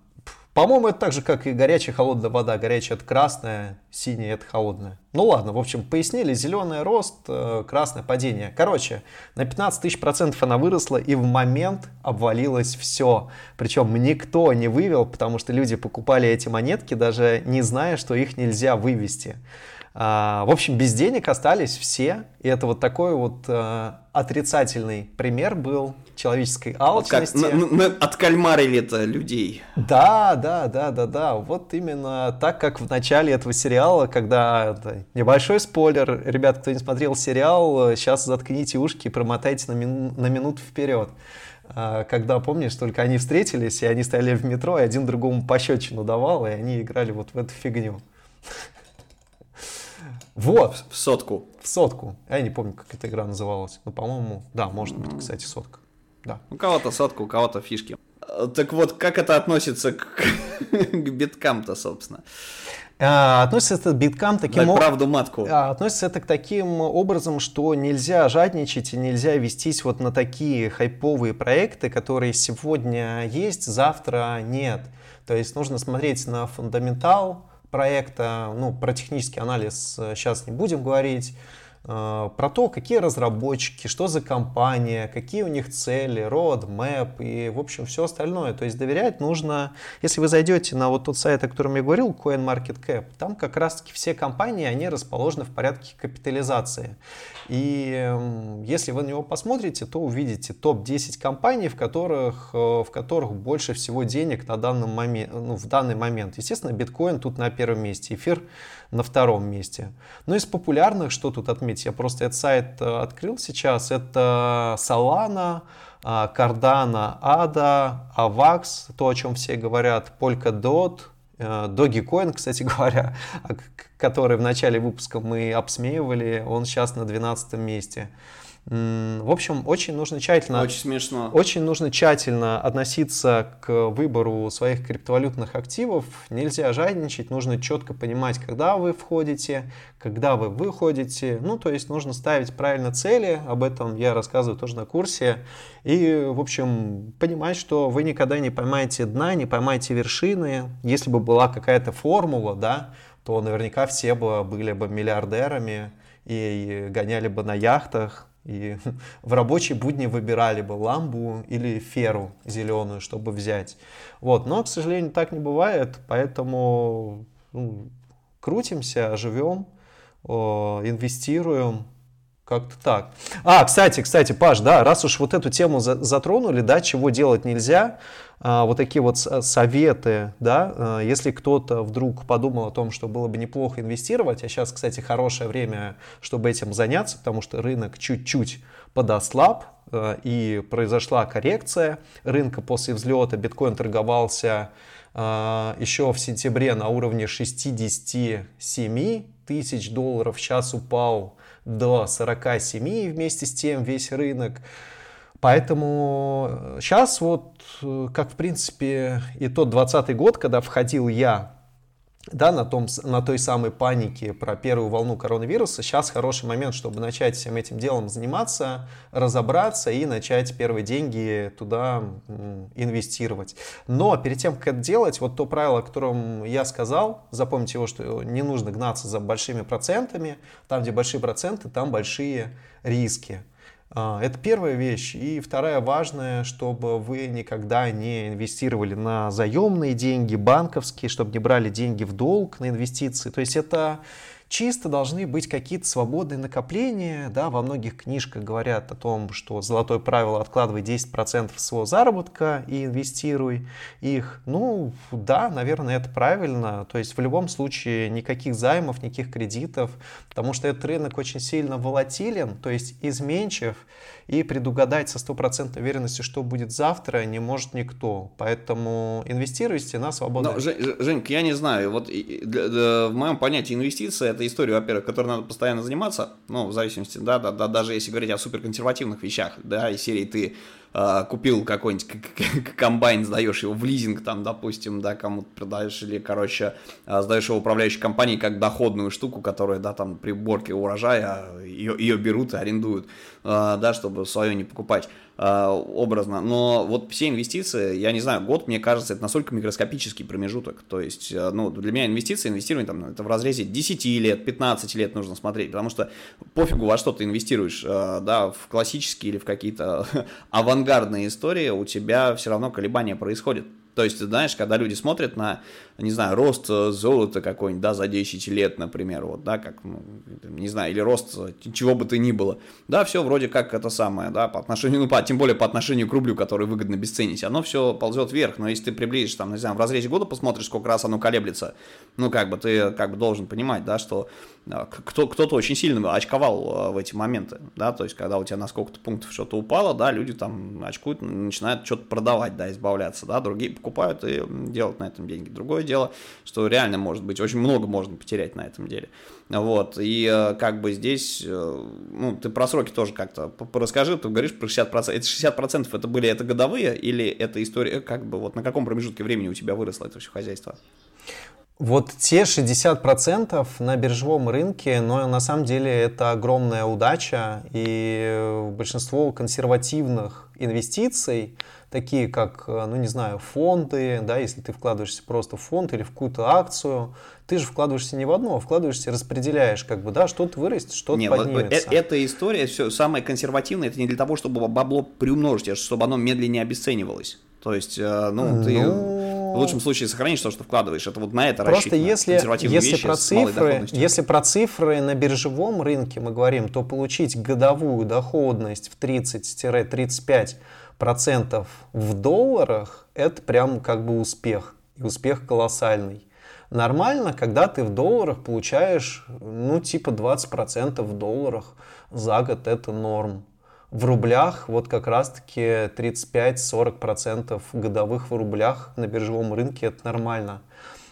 По-моему, это так же, как и горячая холодная вода. Горячая это красная, синяя это холодная. Ну ладно, в общем, пояснили. Зеленый рост, э, красное падение. Короче, на 15 тысяч процентов она выросла, и в момент обвалилось все. Причем никто не вывел, потому что люди покупали эти монетки, даже не зная, что их нельзя вывести. А, в общем, без денег остались все. И это вот такой вот э, отрицательный пример был человеческой алчности. Как, на, на, откальмарили-то людей. Да, да, да, да, да. Вот именно так, как в начале этого сериала, когда... Это, небольшой спойлер. Ребят, кто не смотрел сериал, сейчас заткните ушки и промотайте на, мину, на минуту вперед а, когда, помнишь, только они встретились, и они стояли в метро, и один другому пощечину давал, и они играли вот в эту фигню. Вот. В сотку. В сотку. Я не помню, как эта игра называлась. Ну, по-моему, да, может быть, кстати, сотка. Да. У кого-то сотка, у кого-то фишки. Так вот, как это относится к, к биткам-то, собственно? А, относится это биткам таким образом... правду матку. А, относится это к таким образом, что нельзя жадничать и нельзя вестись вот на такие хайповые проекты, которые сегодня есть, завтра нет. То есть нужно смотреть на фундаментал, проекта. Ну, про технический анализ сейчас э, не будем говорить. Э, про то, какие разработчики, что за компания, какие у них цели, roadmap и, в общем, все остальное. То есть доверять нужно, если вы зайдете на вот тот сайт, о котором я говорил, CoinMarketCap, там как раз-таки все компании, они расположены в порядке капитализации. И если вы на него посмотрите, то увидите топ-10 компаний, в которых, э, в которых больше всего денег на данном момент, ну, в данный момент. Естественно, биткоин тут на первом месте, эфир на втором месте. Но из популярных, что тут отметить, я просто этот сайт э, открыл сейчас, это Solana, э, Cardano, ADA, AVAX, то, о чем все говорят, Polkadot, Dogecoin, кстати говоря, который в начале выпуска мы обсмеивали, он сейчас на 12 месте. В общем, очень нужно тщательно... Очень смешно. Очень нужно тщательно относиться к выбору своих криптовалютных активов. Нельзя жадничать, нужно четко понимать, когда вы входите, когда вы выходите. Ну, то есть нужно ставить правильно цели, об этом я рассказываю тоже на курсе. И, в общем, понимать, что вы никогда не поймаете дна, не поймаете вершины. Если бы была какая-то формула, да, то наверняка все бы были бы миллиардерами и гоняли бы на яхтах, и в рабочие будни выбирали бы ламбу или феру зеленую, чтобы взять. Вот. Но, к сожалению, так не бывает, поэтому ну, крутимся, живем, инвестируем, как-то так. А, кстати, кстати, Паш, да, раз уж вот эту тему за затронули, да, чего делать нельзя, вот такие вот советы, да, а, если кто-то вдруг подумал о том, что было бы неплохо инвестировать, а сейчас, кстати, хорошее время, чтобы этим заняться, потому что рынок чуть-чуть подослаб, а, и произошла коррекция рынка после взлета, биткоин торговался еще в сентябре на уровне 67 тысяч долларов, сейчас упал до 47 и вместе с тем весь рынок. Поэтому сейчас э, вот, э, как в принципе и тот 20 год, когда входил я да, на, том, на той самой панике про первую волну коронавируса, сейчас хороший момент, чтобы начать всем этим делом заниматься, разобраться и начать первые деньги туда инвестировать. Но перед тем, как это делать, вот то правило, о котором я сказал, запомните его, что не нужно гнаться за большими процентами, там, где большие проценты, там большие риски. А, это первая вещь. И вторая важная, чтобы вы никогда не инвестировали на заемные деньги, банковские, чтобы не брали деньги в долг на инвестиции. То есть это чисто должны быть какие-то свободные накопления. Да, во многих книжках говорят о том, что золотое правило откладывай 10% своего заработка и инвестируй их. Ну, да, наверное, это правильно. То есть в любом случае никаких займов, никаких кредитов, потому что этот рынок очень сильно волатилен, то есть изменчив и предугадать со стопроцентной уверенностью, что будет завтра, не может никто. Поэтому инвестируйте на свободу. Женька, я не знаю, вот в моем понятии инвестиция это история, во-первых, которой надо постоянно заниматься, ну, в зависимости, да, да, да, даже если говорить о суперконсервативных вещах, да, из серии ты э, купил какой-нибудь комбайн, сдаешь его в лизинг, там, допустим, да, кому-то продаешь, или, короче, э, сдаешь его управляющей компании как доходную штуку, которая, да, там, при уборке урожая ее, ее берут и арендуют, да, чтобы свое не покупать. Э, образно. Но вот все инвестиции, я не знаю, год, мне кажется, это настолько микроскопический промежуток. То есть, э, ну, для меня инвестиции, инвестирование там, это в разрезе 10 лет, 15 лет нужно смотреть, потому что пофигу во что ты инвестируешь, э, да, в классические или в какие-то авангардные истории, у тебя все равно колебания происходят. То есть, ты знаешь, когда люди смотрят на, не знаю, рост э, золота какой-нибудь, да, за 10 лет, например, вот, да, как, ну, не знаю, или рост чего бы то ни было, да, все вроде как это самое, да, по отношению, ну, по, тем более по отношению к рублю, который выгодно бесценить, оно все ползет вверх, но если ты приблизишь, там, не знаю, в разрезе года посмотришь, сколько раз оно колеблется, ну, как бы, ты, как бы, должен понимать, да, что кто, кто-то очень сильно очковал в эти моменты, да, то есть, когда у тебя на сколько-то пунктов что-то упало, да, люди там очкуют, начинают что-то продавать, да, избавляться, да, другие покупают и делают на этом деньги. Другое дело, что реально может быть, очень много можно потерять на этом деле. Вот, и э, как бы здесь, э, ну, ты про сроки тоже как-то расскажи, ты говоришь про 60%, эти 60% это были, это годовые или это история, как бы, вот на каком промежутке времени у тебя выросло это все хозяйство? Вот те 60% на биржевом рынке, но на самом деле это огромная удача, и большинство консервативных инвестиций, такие как, ну не знаю, фонды, да, если ты вкладываешься просто в фонд или в какую-то акцию, ты же вкладываешься не в одно, а вкладываешься, распределяешь, как бы, да, что-то вырастет, что-то не, поднимется. Вот, э, эта история, все самое консервативное, это не для того, чтобы бабло приумножить, а чтобы оно медленнее обесценивалось. То есть, э, ну, ты ну... в лучшем случае сохранишь то, что вкладываешь. Это вот на это Просто если, если, про цифры, если про цифры на биржевом рынке мы говорим, то получить годовую доходность в 30-35% в долларах, это прям как бы успех. И успех колоссальный. Нормально, когда ты в долларах получаешь, ну, типа 20% в долларах за год, это норм в рублях вот как раз-таки 35-40% годовых в рублях на биржевом рынке это нормально.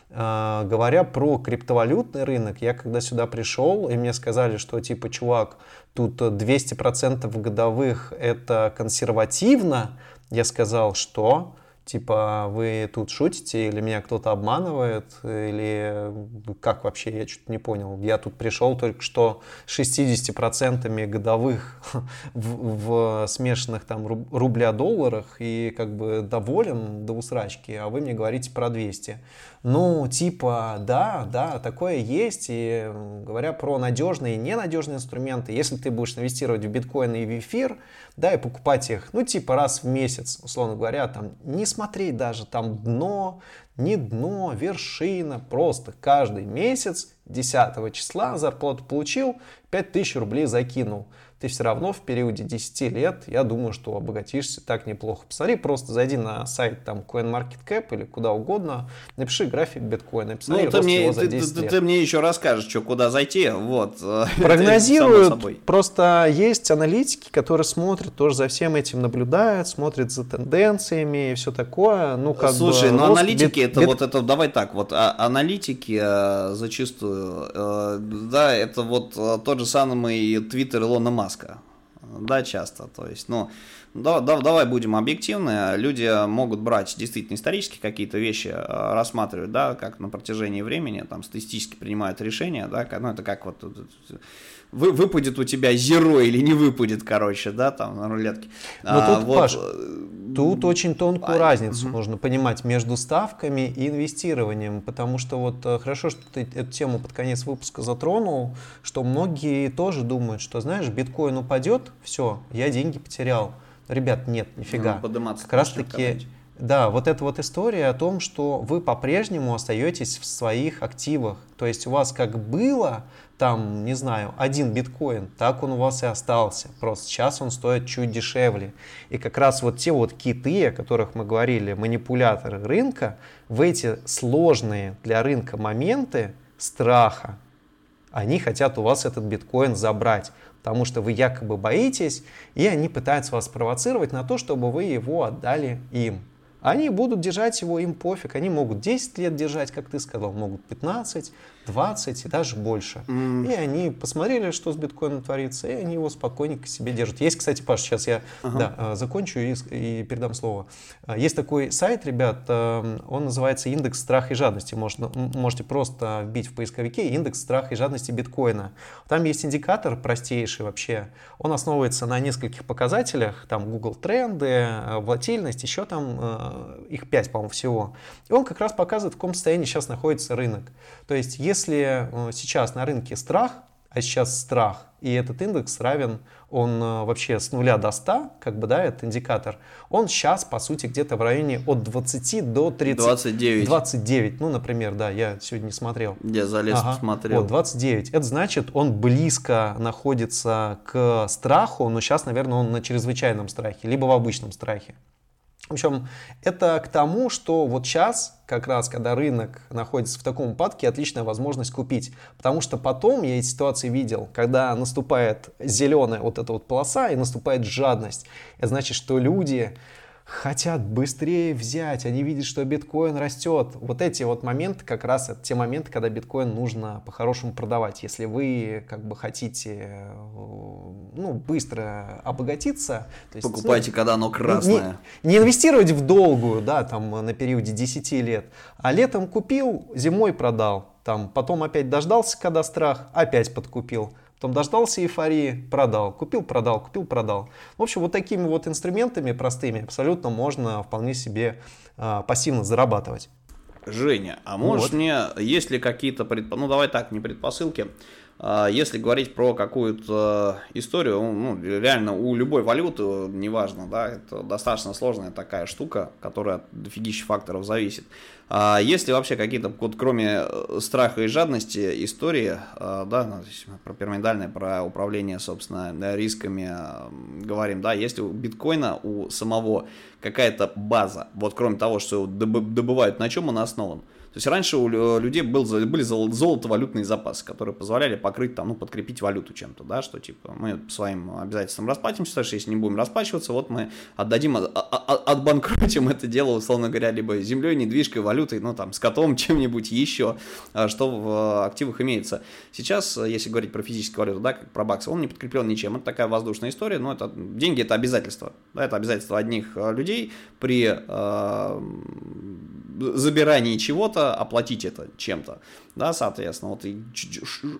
Uh, говоря про криптовалютный рынок, я когда сюда пришел, и мне сказали, что типа, чувак, тут 200% годовых это консервативно, я сказал, что типа вы тут шутите или меня кто-то обманывает, или как вообще, я что-то не понял. Я тут пришел только что 60% годовых в, в смешанных там рубля-долларах и как бы доволен до усрачки, а вы мне говорите про 200. Ну, типа, да, да, такое есть. И говоря про надежные и ненадежные инструменты, если ты будешь инвестировать в биткоин и в эфир, да, и покупать их, ну, типа раз в месяц, условно говоря, там, не смотреть даже там дно, не дно, вершина, просто каждый месяц 10 числа зарплату получил, 5000 рублей закинул ты все равно в периоде 10 лет, я думаю, что обогатишься так неплохо. Посмотри, просто зайди на сайт там CoinMarketCap или куда угодно, напиши график биткоина, посмотри ну, ты мне, за 10 ты, лет. Ты, ты мне еще расскажешь, что куда зайти, вот. Прогнозируют, просто есть аналитики, которые смотрят, тоже за всем этим наблюдают, смотрят за тенденциями и все такое. Ну, как Слушай, бы, ну аналитики, бит, это бит... вот это, давай так, вот а, аналитики а, зачастую, а, да, это вот а, тот же самый твиттер Илона Маска, Маска. Да, часто. То есть, ну, да, да, давай будем объективны. Люди могут брать действительно исторические какие-то вещи, э, рассматривать, да, как на протяжении времени, там, статистически принимают решения, да, ну, это как вот вы, выпадет у тебя зеро или не выпадет, короче, да, там на рулетке. Но а, тут, вот, Паш, э, тут очень тонкую а, разницу угу. нужно понимать между ставками и инвестированием, потому что вот э, хорошо, что ты эту тему под конец выпуска затронул, что многие тоже думают, что, знаешь, биткоин упадет, все, я деньги потерял. Ребят, нет, нифига. Ну, как раз таки... Да, вот эта вот история о том, что вы по-прежнему остаетесь в своих активах. То есть у вас как было, там, не знаю, один биткоин, так он у вас и остался. Просто сейчас он стоит чуть дешевле. И как раз вот те вот киты, о которых мы говорили, манипуляторы рынка, в эти сложные для рынка моменты страха, они хотят у вас этот биткоин забрать, потому что вы якобы боитесь, и они пытаются вас провоцировать на то, чтобы вы его отдали им. Они будут держать его, им пофиг. Они могут 10 лет держать, как ты сказал, могут 15, 20 и даже больше. Mm. И они посмотрели, что с биткоином творится, и они его спокойненько себе держат. Есть, кстати, Паш, сейчас я ага. да, а, закончу и, и передам слово. А, есть такой сайт, ребят, а, он называется индекс страха и жадности. Можно, можете просто вбить в поисковике индекс страха и жадности биткоина. Там есть индикатор простейший вообще. Он основывается на нескольких показателях, там Google тренды, волатильность, еще там их 5, по-моему, всего. И он как раз показывает, в каком состоянии сейчас находится рынок. То есть, если э, сейчас на рынке страх, а сейчас страх, и этот индекс равен, он э, вообще с нуля до 100, как бы, да, этот индикатор, он сейчас, по сути, где-то в районе от 20 до 30. 29. 29, ну, например, да, я сегодня не смотрел. Я залез, ага. посмотрел. Вот, 29. Это значит, он близко находится к страху, но сейчас, наверное, он на чрезвычайном страхе, либо в обычном страхе. В общем, это к тому, что вот сейчас, как раз, когда рынок находится в таком упадке, отличная возможность купить. Потому что потом я эти ситуации видел, когда наступает зеленая вот эта вот полоса и наступает жадность. Это значит, что люди хотят быстрее взять, они видят, что биткоин растет. Вот эти вот моменты, как раз это те моменты, когда биткоин нужно по-хорошему продавать. Если вы как бы хотите э, ну, быстро обогатиться. То есть, Покупайте, ну, когда оно красное. Не, не инвестировать в долгую, да, там на периоде 10 лет, а летом купил, зимой продал. Там, потом опять дождался, когда страх, опять подкупил. Потом дождался эйфории, продал, купил, продал, купил, продал. В общем, вот такими вот инструментами простыми абсолютно можно вполне себе э, пассивно зарабатывать. Женя, а можешь вот. мне, есть ли какие-то предпосылки, ну давай так, не предпосылки, если говорить про какую-то историю, ну, реально у любой валюты, неважно, да, это достаточно сложная такая штука, которая от дофигища факторов зависит. А есть ли вообще какие-то, вот кроме э, страха и жадности, истории, а, да, ну, про пирамидальное, про управление, собственно, рисками говорим, да, есть у биткоина, у самого какая-то база, вот кроме того, что добывают, на чем он основан? То есть раньше у людей был, были золото-валютные запасы, которые позволяли покрыть, там, ну, подкрепить валюту чем-то, да, что типа мы своим обязательствам расплатимся, даже если не будем расплачиваться, вот мы отдадим, а, а, а, отбанкротим это дело, условно говоря, либо землей, недвижкой, валютой, ну, там, с котом, чем-нибудь еще, что в активах имеется. Сейчас, если говорить про физическую валюту, да, как про баксы, он не подкреплен ничем, это такая воздушная история, но это деньги это обязательство, да, это обязательство одних людей при э, забирании чего-то оплатить это чем-то, да, соответственно, вот и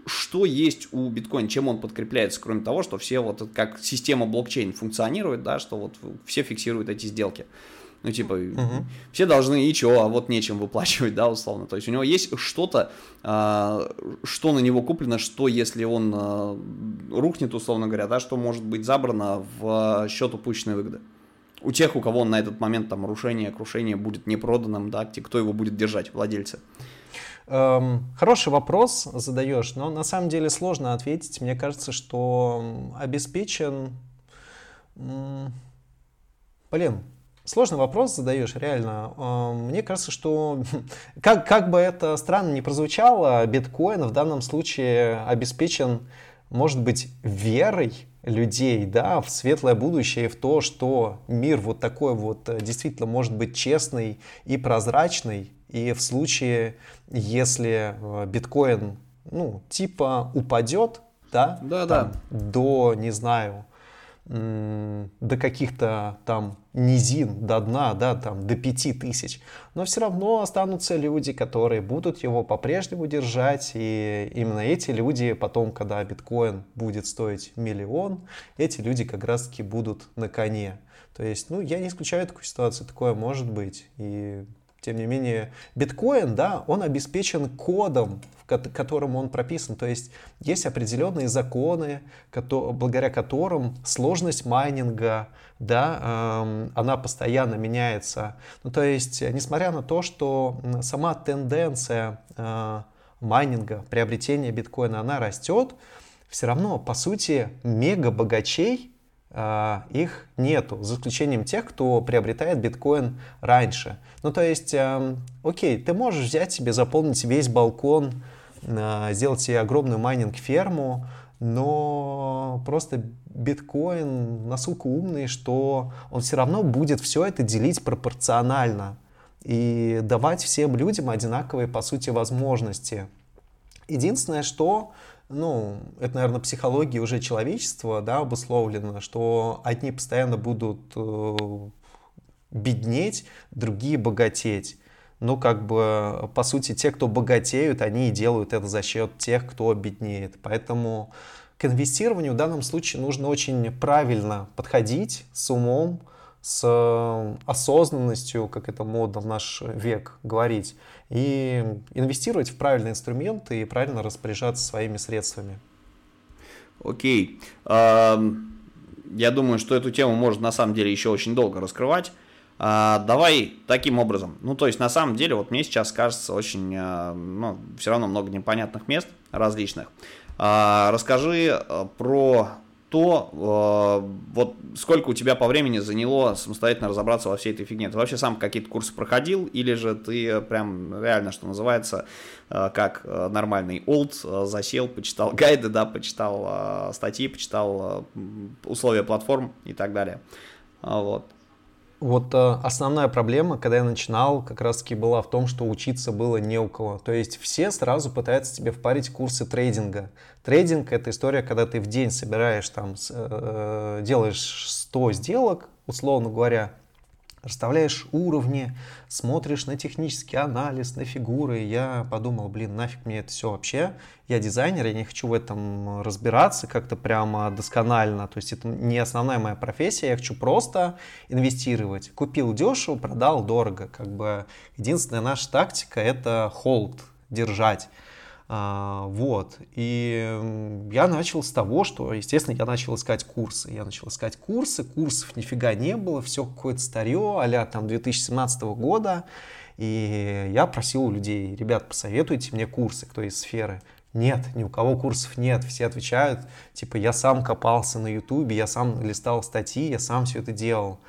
что есть у биткоина, чем он подкрепляется, кроме того, что все вот как система блокчейн функционирует, да, что вот все фиксируют эти сделки. Ну, типа, угу. все должны и чего, а вот нечем выплачивать, да, условно. То есть у него есть что-то, а, что на него куплено, что если он а, рухнет, условно говоря, да, что может быть забрано в счет упущенной выгоды у тех, у кого на этот момент там рушение, крушение будет не проданным, да, кто его будет держать, владельцы? Эм, хороший вопрос задаешь, но на самом деле сложно ответить. Мне кажется, что обеспечен... Блин, Сложный вопрос задаешь, реально. Эм, мне кажется, что как, как бы это странно не прозвучало, биткоин в данном случае обеспечен, может быть, верой людей, да, в светлое будущее, в то, что мир вот такой вот э, действительно может быть честный и прозрачный, и в случае, если э, биткоин, ну, типа упадет, да, да, там, да. до, не знаю, до каких-то там низин, до дна, да, там до пяти тысяч. Но все равно останутся люди, которые будут его по-прежнему держать. И именно эти люди потом, когда биткоин будет стоить миллион, эти люди как раз-таки будут на коне. То есть, ну, я не исключаю такую ситуацию, такое может быть. И тем не менее, биткоин, да, он обеспечен кодом, в котором он прописан. То есть есть определенные законы, благодаря которым сложность майнинга, да, эм, она постоянно меняется. Ну, то есть, несмотря на то, что сама тенденция э, майнинга, приобретения биткоина, она растет, все равно, по сути, мега богачей а, их нету, за исключением тех, кто приобретает биткоин раньше. Ну, то есть, эм, окей, ты можешь взять себе, заполнить весь балкон, сделать себе огромную майнинг-ферму, но просто биткоин настолько умный, что он все равно будет все это делить пропорционально и давать всем людям одинаковые, по сути, возможности. Единственное, что ну, это, наверное, психология уже человечества, да, обусловлено, что одни постоянно будут э, беднеть, другие богатеть. Ну, как бы, по сути, те, кто богатеют, они и делают это за счет тех, кто беднеет. Поэтому к инвестированию в данном случае нужно очень правильно подходить с умом, с э, осознанностью, как это модно в наш век говорить, и инвестировать в правильные инструменты и правильно распоряжаться своими средствами. Окей. Я думаю, что эту тему можно на самом деле еще очень долго раскрывать. А, давай таким образом. Ну, то есть, на самом деле, вот мне сейчас кажется очень, а, ну, все равно много непонятных мест различных. А, расскажи про то э, вот сколько у тебя по времени заняло самостоятельно разобраться во всей этой фигне? Ты вообще сам какие-то курсы проходил, или же ты прям реально, что называется, э, как э, нормальный олд, э, засел, почитал гайды, да, почитал э, статьи, почитал э, условия платформ и так далее. Вот. Вот э, основная проблема, когда я начинал, как раз-таки была в том, что учиться было не у кого. То есть все сразу пытаются тебе впарить курсы трейдинга. Трейдинг — это история, когда ты в день собираешь, там, э, делаешь 100 сделок, условно говоря, расставляешь уровни, смотришь на технический анализ, на фигуры. Я подумал, блин, нафиг мне это все вообще. Я дизайнер, я не хочу в этом разбираться как-то прямо досконально. То есть это не основная моя профессия, я хочу просто инвестировать. Купил дешево, продал дорого. Как бы единственная наша тактика это холд, держать. А, вот. И я начал с того, что, естественно, я начал искать курсы. Я начал искать курсы, курсов нифига не было, все какое-то старье, а там 2017 года. И я просил у людей, ребят, посоветуйте мне курсы, кто из сферы. Нет, ни у кого курсов нет. Все отвечают, типа, я сам копался на ютубе, я сам листал статьи, я сам все это делал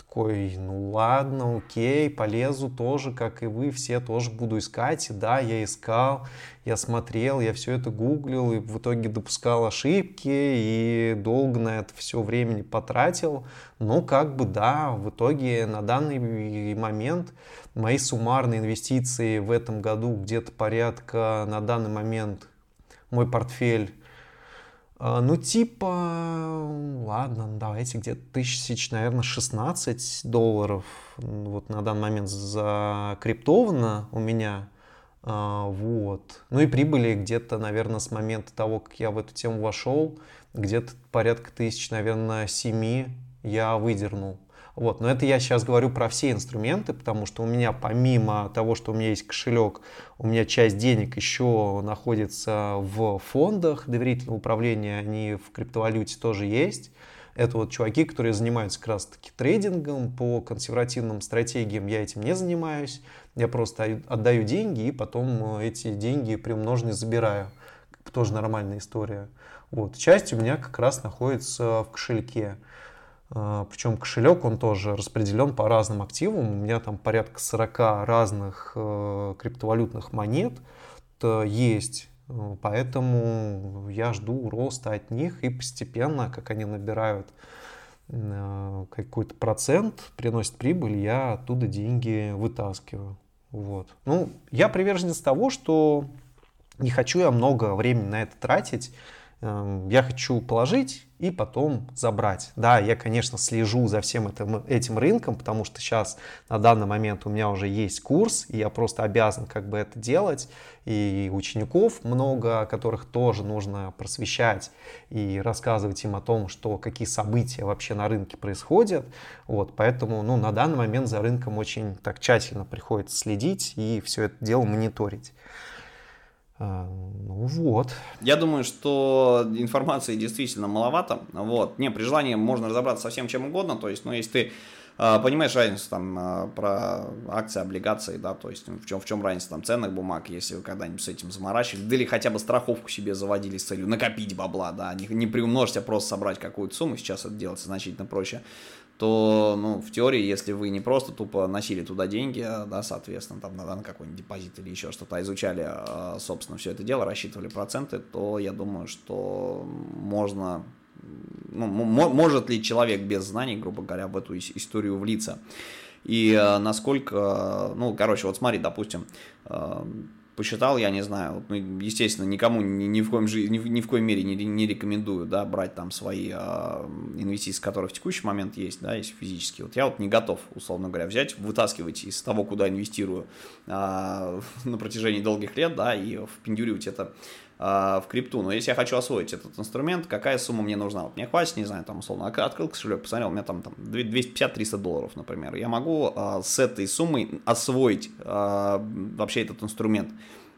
такой, ну ладно, окей, полезу тоже, как и вы, все тоже буду искать. И да, я искал, я смотрел, я все это гуглил, и в итоге допускал ошибки, и долго на это все времени потратил. Но как бы да, в итоге на данный момент мои суммарные инвестиции в этом году где-то порядка на данный момент мой портфель ну, типа, ладно, давайте где-то тысяч, наверное, 16 долларов вот на данный момент закриптовано у меня. А, вот. Ну и прибыли где-то, наверное, с момента того, как я в эту тему вошел, где-то порядка тысяч, наверное, 7 я выдернул. Вот. Но это я сейчас говорю про все инструменты, потому что у меня помимо того, что у меня есть кошелек, у меня часть денег еще находится в фондах доверительного управления, они в криптовалюте тоже есть. Это вот чуваки, которые занимаются как раз таки трейдингом по консервативным стратегиям. Я этим не занимаюсь. Я просто отдаю деньги и потом эти деньги приумноженные забираю. Тоже нормальная история. Вот. Часть у меня как раз находится в кошельке. А, Причем кошелек, он тоже распределен по разным активам. У меня там порядка 40 разных э, криптовалютных монет есть. Э, поэтому я жду роста от них и постепенно, как они набирают э, какой-то процент, приносят прибыль, я оттуда деньги вытаскиваю. Вот. Ну, я приверженец того, что не хочу я много времени на это тратить. Эм, я хочу положить и потом забрать. Да, я, конечно, слежу за всем этим, этим рынком, потому что сейчас на данный момент у меня уже есть курс, и я просто обязан как бы это делать. И учеников много, которых тоже нужно просвещать и рассказывать им о том, что какие события вообще на рынке происходят. Вот, поэтому ну, на данный момент за рынком очень так тщательно приходится следить и все это дело мониторить. А, ну вот. Я думаю, что информации действительно маловато. Вот. Не, при желании можно разобраться со всем чем угодно. То есть, ну, если ты а, понимаешь разницу там а, про акции, облигации, да, то есть в чем, в чем разница там ценных бумаг, если вы когда-нибудь с этим заморачивались, да или хотя бы страховку себе заводили с целью накопить бабла, да, не, не приумножить, а просто собрать какую-то сумму, сейчас это делается значительно проще то, ну, в теории, если вы не просто тупо носили туда деньги, да, соответственно, там, на, какой-нибудь депозит или еще что-то, а изучали, а, собственно, все это дело, рассчитывали проценты, то я думаю, что можно, ну, может ли человек без знаний, грубо говоря, в эту историю влиться. И а, насколько, ну, короче, вот смотри, допустим, а, посчитал, я не знаю, ну, естественно, никому ни, ни, в коем, ни, ни в коем мере не, не рекомендую, да, брать там свои э, инвестиции, которые в текущий момент есть, да, есть физические. Вот я вот не готов, условно говоря, взять, вытаскивать из того, куда инвестирую э, на протяжении долгих лет, да, и впендюривать это в крипту. Но если я хочу освоить этот инструмент, какая сумма мне нужна? Вот мне хватит, не знаю, там, условно, открыл кошелек, посмотрел, у меня там, там 250-300 долларов, например. Я могу а, с этой суммой освоить а, вообще этот инструмент.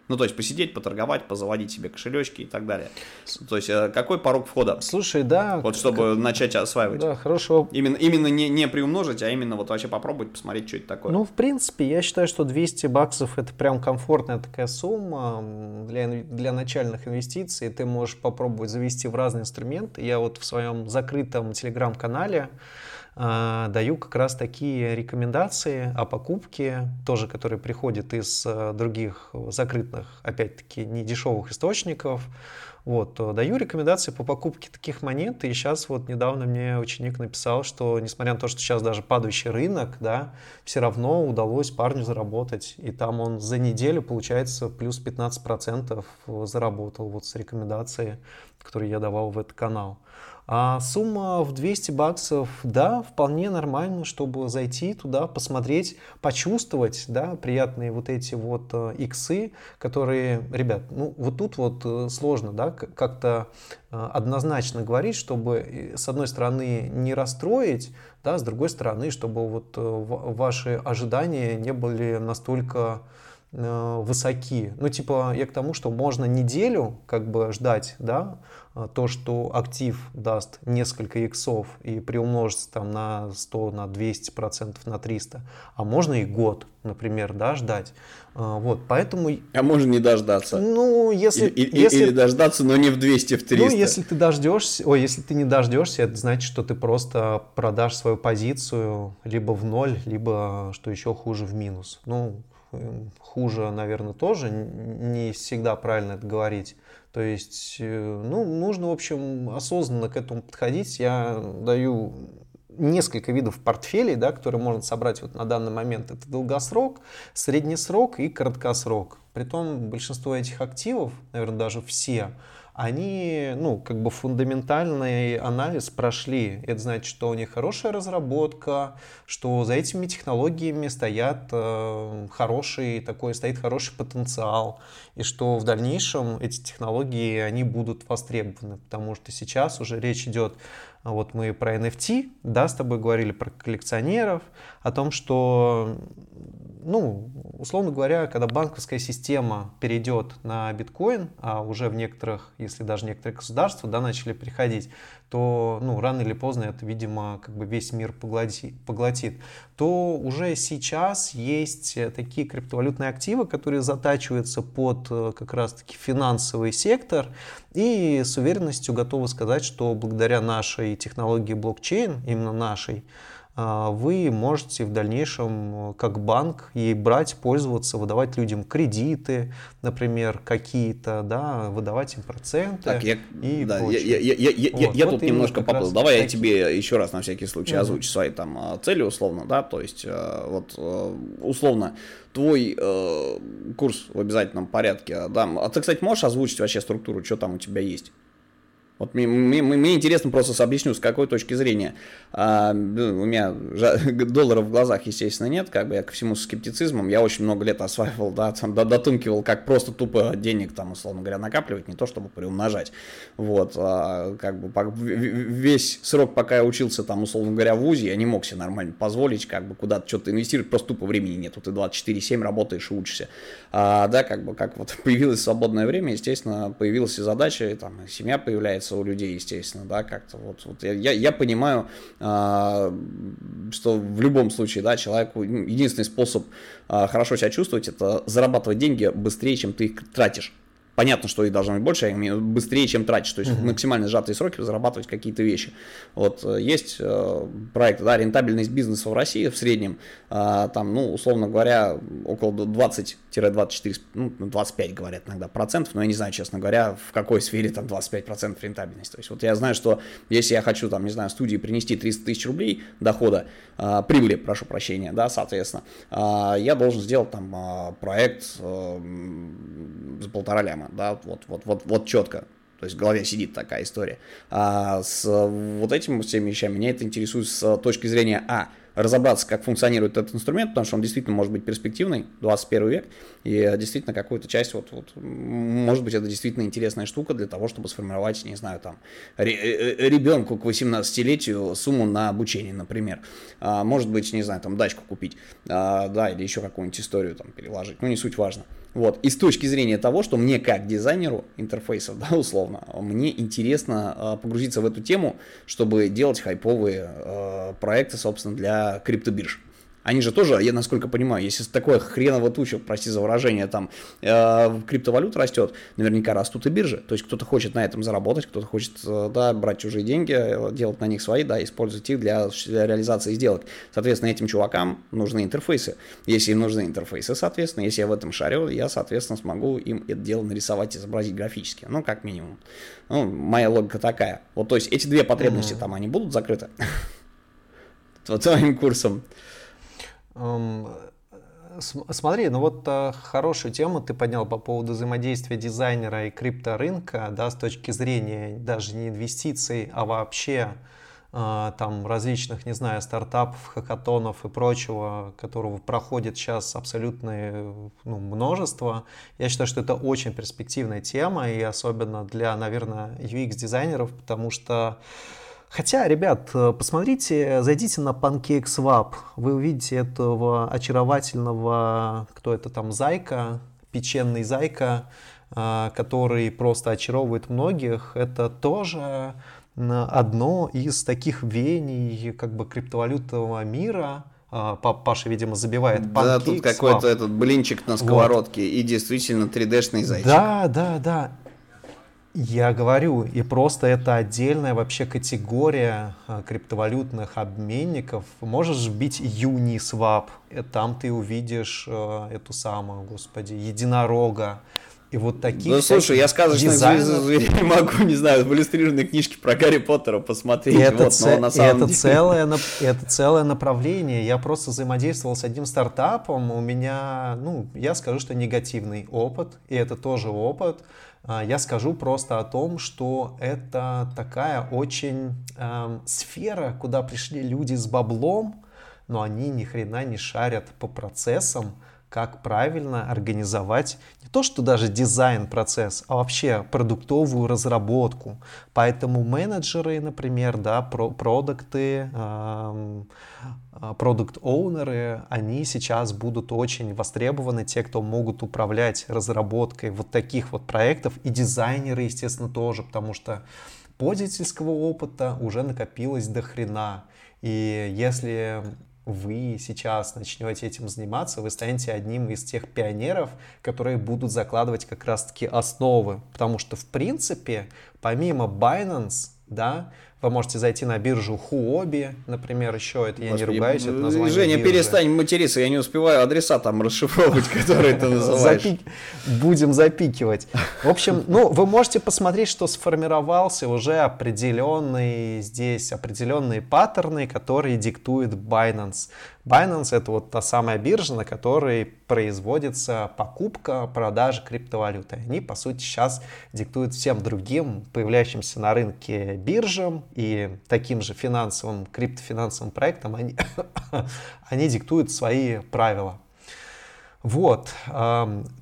Ну, то есть посидеть, поторговать, позаводить себе кошелечки и так далее. То есть э, какой порог входа? Слушай, да. Вот чтобы как... начать осваивать. Да, хорошо. Именно, именно не, не приумножить, а именно вот вообще попробовать, посмотреть, что это такое. Ну, в принципе, я считаю, что 200 баксов это прям комфортная такая сумма для, для начальных инвестиций. Ты можешь попробовать завести в разные инструменты. Я вот в своем закрытом телеграм-канале даю как раз такие рекомендации о покупке, тоже которые приходят из э, других закрытых, опять-таки, недешевых источников. Вот, даю рекомендации по покупке таких монет, и сейчас вот недавно мне ученик написал, что несмотря на то, что сейчас даже падающий рынок, да, все равно удалось парню заработать, и там он за неделю, получается, плюс 15% заработал вот с рекомендацией, которую я давал в этот канал. А сумма в 200 баксов, да, вполне нормально, чтобы зайти туда, посмотреть, почувствовать, да, приятные вот эти вот э, иксы, которые, ребят, ну вот тут вот э, сложно, да, как-то э, однозначно говорить, чтобы с одной стороны не расстроить, да, с другой стороны, чтобы вот ваши ожидания не были настолько высоки. Ну, типа, я к тому, что можно неделю как бы ждать, да, а, то, что актив даст несколько иксов и приумножится там на 100, на 200 процентов, на 300, а можно и год, например, да, ждать. А, вот, поэтому... А можно не дождаться. Ну, если... Или, если... или дождаться, но не в 200, в 300. Ну, если ты дождешься, ой, если ты не дождешься, это значит, что ты просто продашь свою позицию либо в ноль, либо, что еще хуже, в минус. Ну, хуже, наверное, тоже не всегда правильно это говорить. То есть, э, ну, нужно, в общем, осознанно к этому подходить. Я даю несколько видов портфелей, да, которые можно собрать вот на данный момент. Это долгосрок, средний срок и краткосрок. Притом большинство этих активов, наверное, даже все, они, ну, как бы фундаментальный анализ прошли. Это значит, что у них хорошая разработка, что за этими технологиями стоят э, хороший такой, стоит хороший потенциал, и что в дальнейшем эти технологии, они будут востребованы, потому что сейчас уже речь идет вот мы про NFT, да, с тобой говорили про коллекционеров, о том, что ну, условно говоря, когда банковская система перейдет на биткоин, а уже в некоторых, если даже некоторые государства, да, начали переходить, то, ну, рано или поздно это, видимо, как бы весь мир поглотит, поглотит, то уже сейчас есть такие криптовалютные активы, которые затачиваются под э, как раз-таки финансовый сектор, и с уверенностью готовы сказать, что благодаря нашей технологии блокчейн, именно нашей, вы можете в дальнейшем э, как банк ей брать, пользоваться, выдавать людям кредиты, например, какие-то, да, выдавать им проценты. Так, я, и да, я, я, я, я, вот, я вот тут немножко поплыл. Давай такие. я тебе еще раз на всякий случай угу. озвучу свои там а, цели условно, да, то есть э, вот э, условно твой э, курс в обязательном порядке, да. А ты, кстати, можешь озвучить вообще структуру, что там у тебя есть? Вот мне, мне, мне интересно просто объясню, с какой точки зрения. А, ну, у меня долларов в глазах, естественно, нет, как бы я ко всему с скептицизмом. Я очень много лет осваивал, да, там, дотынкивал, как просто тупо денег, там, условно говоря, накапливать, не то чтобы приумножать. Вот, а, как бы весь срок, пока я учился, там, условно говоря, в ВУЗе, я не мог себе нормально позволить, как бы куда-то что-то инвестировать, просто тупо времени нет. Ты 24-7 работаешь и учишься. А, да, как бы, как вот появилось свободное время, естественно, появилась и задача, и там семья появляется, у людей, естественно, да, как-то вот, вот я, я понимаю, а, что в любом случае, да, человеку ну, единственный способ а, хорошо себя чувствовать, это зарабатывать деньги быстрее, чем ты их тратишь. Понятно, что их должно быть больше, имею быстрее, чем тратишь, то есть uh-huh. максимально сжатые сроки зарабатывать какие-то вещи. Вот э, есть э, проект, да, рентабельность бизнеса в России в среднем, э, там, ну, условно говоря, около 20-24, ну, 25 говорят иногда процентов, но я не знаю, честно говоря, в какой сфере там 25 процентов рентабельности. То есть вот я знаю, что если я хочу, там, не знаю, студии принести 300 тысяч рублей дохода, э, прибыли, прошу прощения, да, соответственно, э, я должен сделать там э, проект э, за полтора ляма да, вот, вот, вот, вот четко. То есть в голове сидит такая история. А с вот этими всеми вещами меня это интересует с точки зрения А разобраться, как функционирует этот инструмент, потому что он действительно может быть перспективный, 21 век, и действительно какую-то часть, вот, вот, может быть, это действительно интересная штука для того, чтобы сформировать, не знаю, там, э, э, ребенку к 18-летию сумму на обучение, например. А, может быть, не знаю, там, дачку купить, а, да, или еще какую-нибудь историю там переложить, ну, не суть важно. Вот. И с точки зрения того, что мне как дизайнеру интерфейсов, да, условно, мне интересно э, погрузиться в эту тему, чтобы делать хайповые э, проекты, собственно, для криптобирж. Они же тоже, я насколько понимаю, если такое хреново туча, прости за выражение, там э, криптовалют растет, наверняка растут и биржи. То есть кто-то хочет на этом заработать, кто-то хочет э, да, брать чужие деньги, э, делать на них свои, да, использовать их для, для реализации сделок. Соответственно, этим чувакам нужны интерфейсы. Если им нужны интерфейсы, соответственно, если я в этом шарю, я, соответственно, смогу им это дело нарисовать, изобразить графически. Ну, как минимум. Ну, моя логика такая. Вот, то есть эти две потребности mm-hmm. там, они будут закрыты? Твоим курсом. Смотри, ну вот а, хорошую тему ты поднял по поводу взаимодействия дизайнера и крипторынка, да, с точки зрения даже не инвестиций, а вообще а, там различных, не знаю, стартапов, хакатонов и прочего, которого проходит сейчас абсолютное ну, множество. Я считаю, что это очень перспективная тема, и особенно для, наверное, UX-дизайнеров, потому что Хотя, ребят, э, посмотрите, зайдите на PancakeSwap, вы увидите этого очаровательного, кто это там, зайка, печенный зайка, э, который просто очаровывает многих. Это тоже одно из таких веяний как бы криптовалютного мира, э, Паша, видимо, забивает Да, тут какой-то этот блинчик на сковородке вот. и действительно 3D-шный зайчик. Да, да, да. Я говорю, и просто это отдельная вообще категория а, криптовалютных обменников. Можешь вбить Uniswap, и там ты увидишь э, эту самую, господи, единорога. И вот такие. Ну слушай, я сказочных дизайнов... зверей могу, не знаю, в иллюстрированной книжке про Гарри Поттера посмотреть. Это, вот, ц... но на самом это, деле... целое, это целое направление. Я просто взаимодействовал с одним стартапом. У меня, ну, я скажу, что негативный опыт, и это тоже опыт. А, я скажу просто о том, что это такая очень э, сфера, куда пришли люди с баблом, но они ни хрена не шарят по процессам, как правильно организовать то, что даже дизайн-процесс, а вообще продуктовую разработку. Поэтому менеджеры, например, да, про продукты, продукт-оунеры, они сейчас будут очень востребованы, те, кто могут управлять разработкой вот таких вот проектов, и дизайнеры, естественно, тоже, потому что пользовательского опыта уже накопилось до хрена. И если вы сейчас начнете этим заниматься, вы станете одним из тех пионеров, которые будут закладывать как раз-таки основы. Потому что, в принципе, помимо Binance, да, вы можете зайти на биржу Huobi, например, еще это я Господи, не ругаюсь, это название Женя, биржи. перестань материться, я не успеваю адреса там расшифровывать, которые ты называешь. Будем запикивать. В общем, ну, вы можете посмотреть, что сформировался уже определенный здесь, определенные паттерны, которые диктует Binance. Binance это вот та самая биржа, на которой производится покупка, продажа криптовалюты. Они, по сути, сейчас диктуют всем другим появляющимся на рынке биржам и таким же финансовым, криптофинансовым проектам, они, они диктуют свои правила. Вот.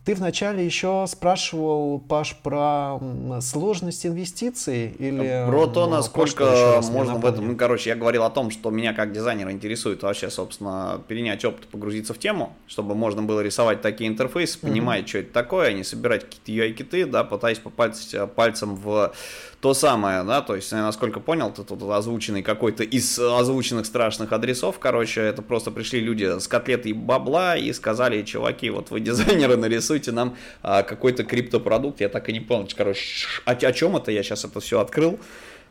Ты вначале еще спрашивал, Паш, про сложность инвестиций или... Про то, насколько можно в этом... Ну, короче, я говорил о том, что меня как дизайнера интересует вообще, собственно, перенять опыт, погрузиться в тему, чтобы можно было рисовать такие интерфейсы, понимать, mm-hmm. что это такое, а не собирать какие-то UI-киты, да, пытаясь попасть э, пальцем в то самое, да, то есть, насколько понял, ты тут озвученный какой-то из озвученных страшных адресов, короче, это просто пришли люди с котлетой бабла и сказали, чуваки, вот вы дизайнеры, нарисуйте нам а, какой-то криптопродукт, я так и не понял, короче, о, о чем это, я сейчас это все открыл,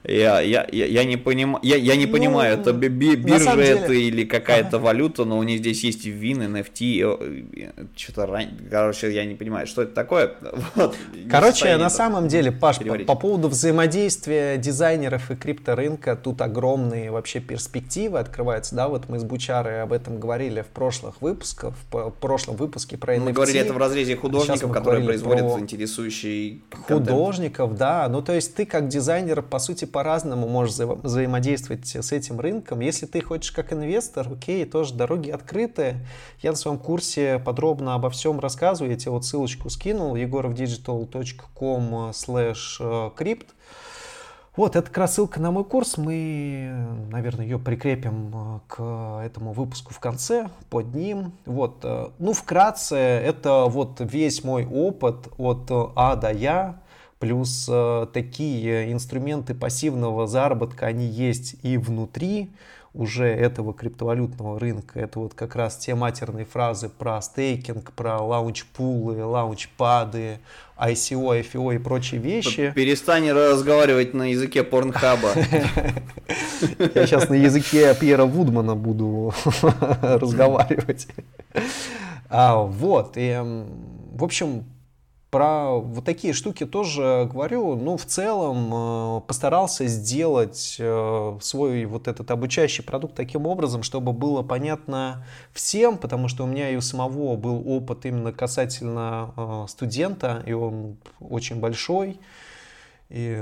я, я, я, я не, поним... я, я не ну, понимаю, это биржа деле... это или какая-то ага. валюта, но у них здесь есть вин, NFT, что-то, ран... короче, я не понимаю, что это такое. Вот. Короче, на самом деле, Паш, по, по поводу взаимодействия дизайнеров и крипторынка, тут огромные вообще перспективы открываются, да, вот мы с Бучарой об этом говорили в прошлых выпусках, в прошлом выпуске про NFT. Мы говорили это в разрезе художников, которые производят про... интересующий Художников, контент. да, ну то есть ты как дизайнер, по сути, по-разному можешь вза взаимодействовать с этим рынком. Если ты хочешь как инвестор, окей, тоже дороги открыты. Я на своем курсе подробно обо всем рассказываю. Я тебе вот ссылочку скинул, egorovdigital.com slash crypt. Вот, это как раз ссылка на мой курс. Мы, наверное, ее прикрепим э, к этому выпуску в конце, под ним. Вот, э, ну, вкратце, это вот весь мой опыт от А до Я Плюс э, такие инструменты пассивного заработка, они есть и внутри уже этого криптовалютного рынка. Это вот как раз те матерные фразы про стейкинг, про лаунч-пулы, лаунч-пады, ICO, IFO и прочие вещи. Перестань разговаривать на языке порнхаба. Я сейчас на языке Пьера Вудмана буду разговаривать. А, вот, и, в общем, про вот такие штуки тоже говорю. Ну, в целом э, постарался сделать э, свой вот этот обучающий продукт таким образом, чтобы было понятно всем, потому что у меня и у самого был опыт именно касательно э, студента, и он очень большой. И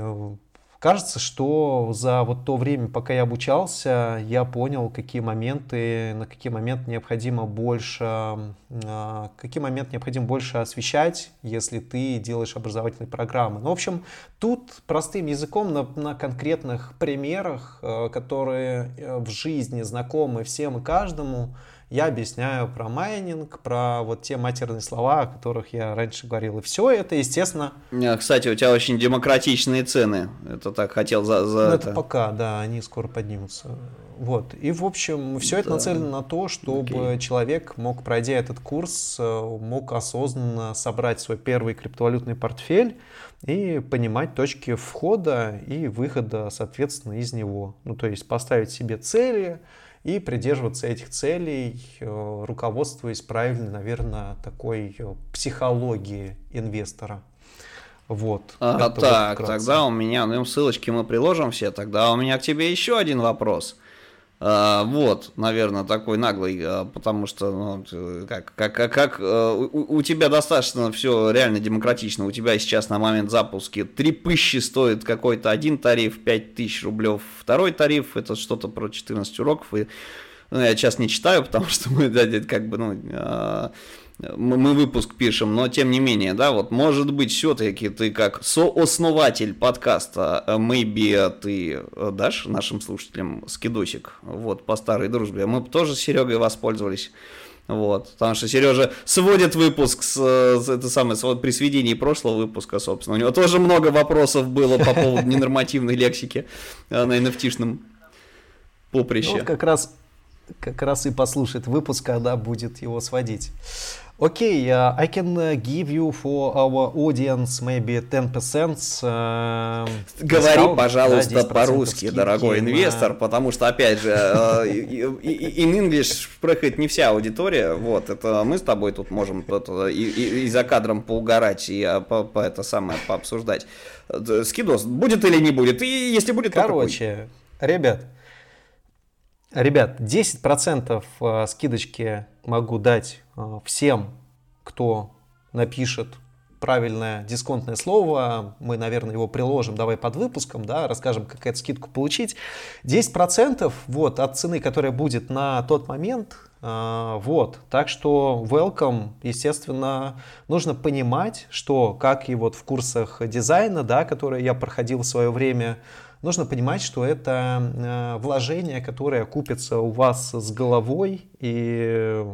Кажется, что за вот то время, пока я обучался, я понял, какие моменты, на какие моменты необходимо больше, а, какие моменты необходимо больше освещать, если ты делаешь образовательные программы. Ну, в общем, тут простым языком на, на конкретных примерах, э, которые э, в жизни знакомы всем и каждому, я объясняю про майнинг, про вот те матерные слова, о которых я раньше говорил. И все это, естественно... Кстати, у тебя очень демократичные цены. Это так хотел за... за ну, это... это пока, да, они скоро поднимутся. Вот. И, в общем, все да. это нацелено на то, чтобы Окей. человек мог, пройдя этот курс, э, мог осознанно собрать свой первый криптовалютный портфель и понимать точки входа и выхода, соответственно, из него. Ну, то есть поставить себе цели, и придерживаться этих целей, э, руководствуясь правильной, наверное, такой э, психологией инвестора. Вот. А, так, вот тогда у меня, ну, ссылочки мы приложим все, тогда у меня к тебе еще один вопрос. А, вот, наверное, такой наглый, а, потому что, ну, как, как, как, как а, у, у тебя достаточно все реально демократично. У тебя сейчас на момент запуска три пыщи стоит какой-то один тариф, 5000 рублев второй тариф, это что-то про 14 уроков. И, ну, я сейчас не читаю, потому что мы, да, как бы, ну, мы выпуск пишем, но тем не менее, да, вот может быть все-таки ты как сооснователь подкаста, э, maybe ты э, дашь нашим слушателям скидосик, вот, по старой дружбе. Мы тоже с Серегой воспользовались. Вот, потому что Сережа сводит выпуск с, с это самое, с, при сведении прошлого выпуска, собственно. У него тоже много вопросов было по поводу ненормативной лексики э, на nft поприще. Ну, вот как раз как раз и послушает выпуск, когда будет его сводить. Okay, uh, I can uh, give you for our audience maybe 10% uh, Говори, discount, пожалуйста, да, по-русски, дорогой инвестор, потому что, опять же, in English спрохает не вся аудитория, вот, это мы с тобой тут можем и, и, и за кадром поугарать, и по, по это самое пообсуждать. Скидос будет или не будет, и если будет, Короче, ребят, Ребят, 10% э, скидочки могу дать э, всем, кто напишет правильное дисконтное слово. Мы, наверное, его приложим, давай под выпуском, да, расскажем, как эту скидку получить. 10% вот, от цены, которая будет на тот момент, э, вот, так что welcome, естественно, нужно понимать, что как и вот в курсах дизайна, да, которые я проходил в свое время, нужно понимать, что это э, вложение, которое купится у вас с головой, и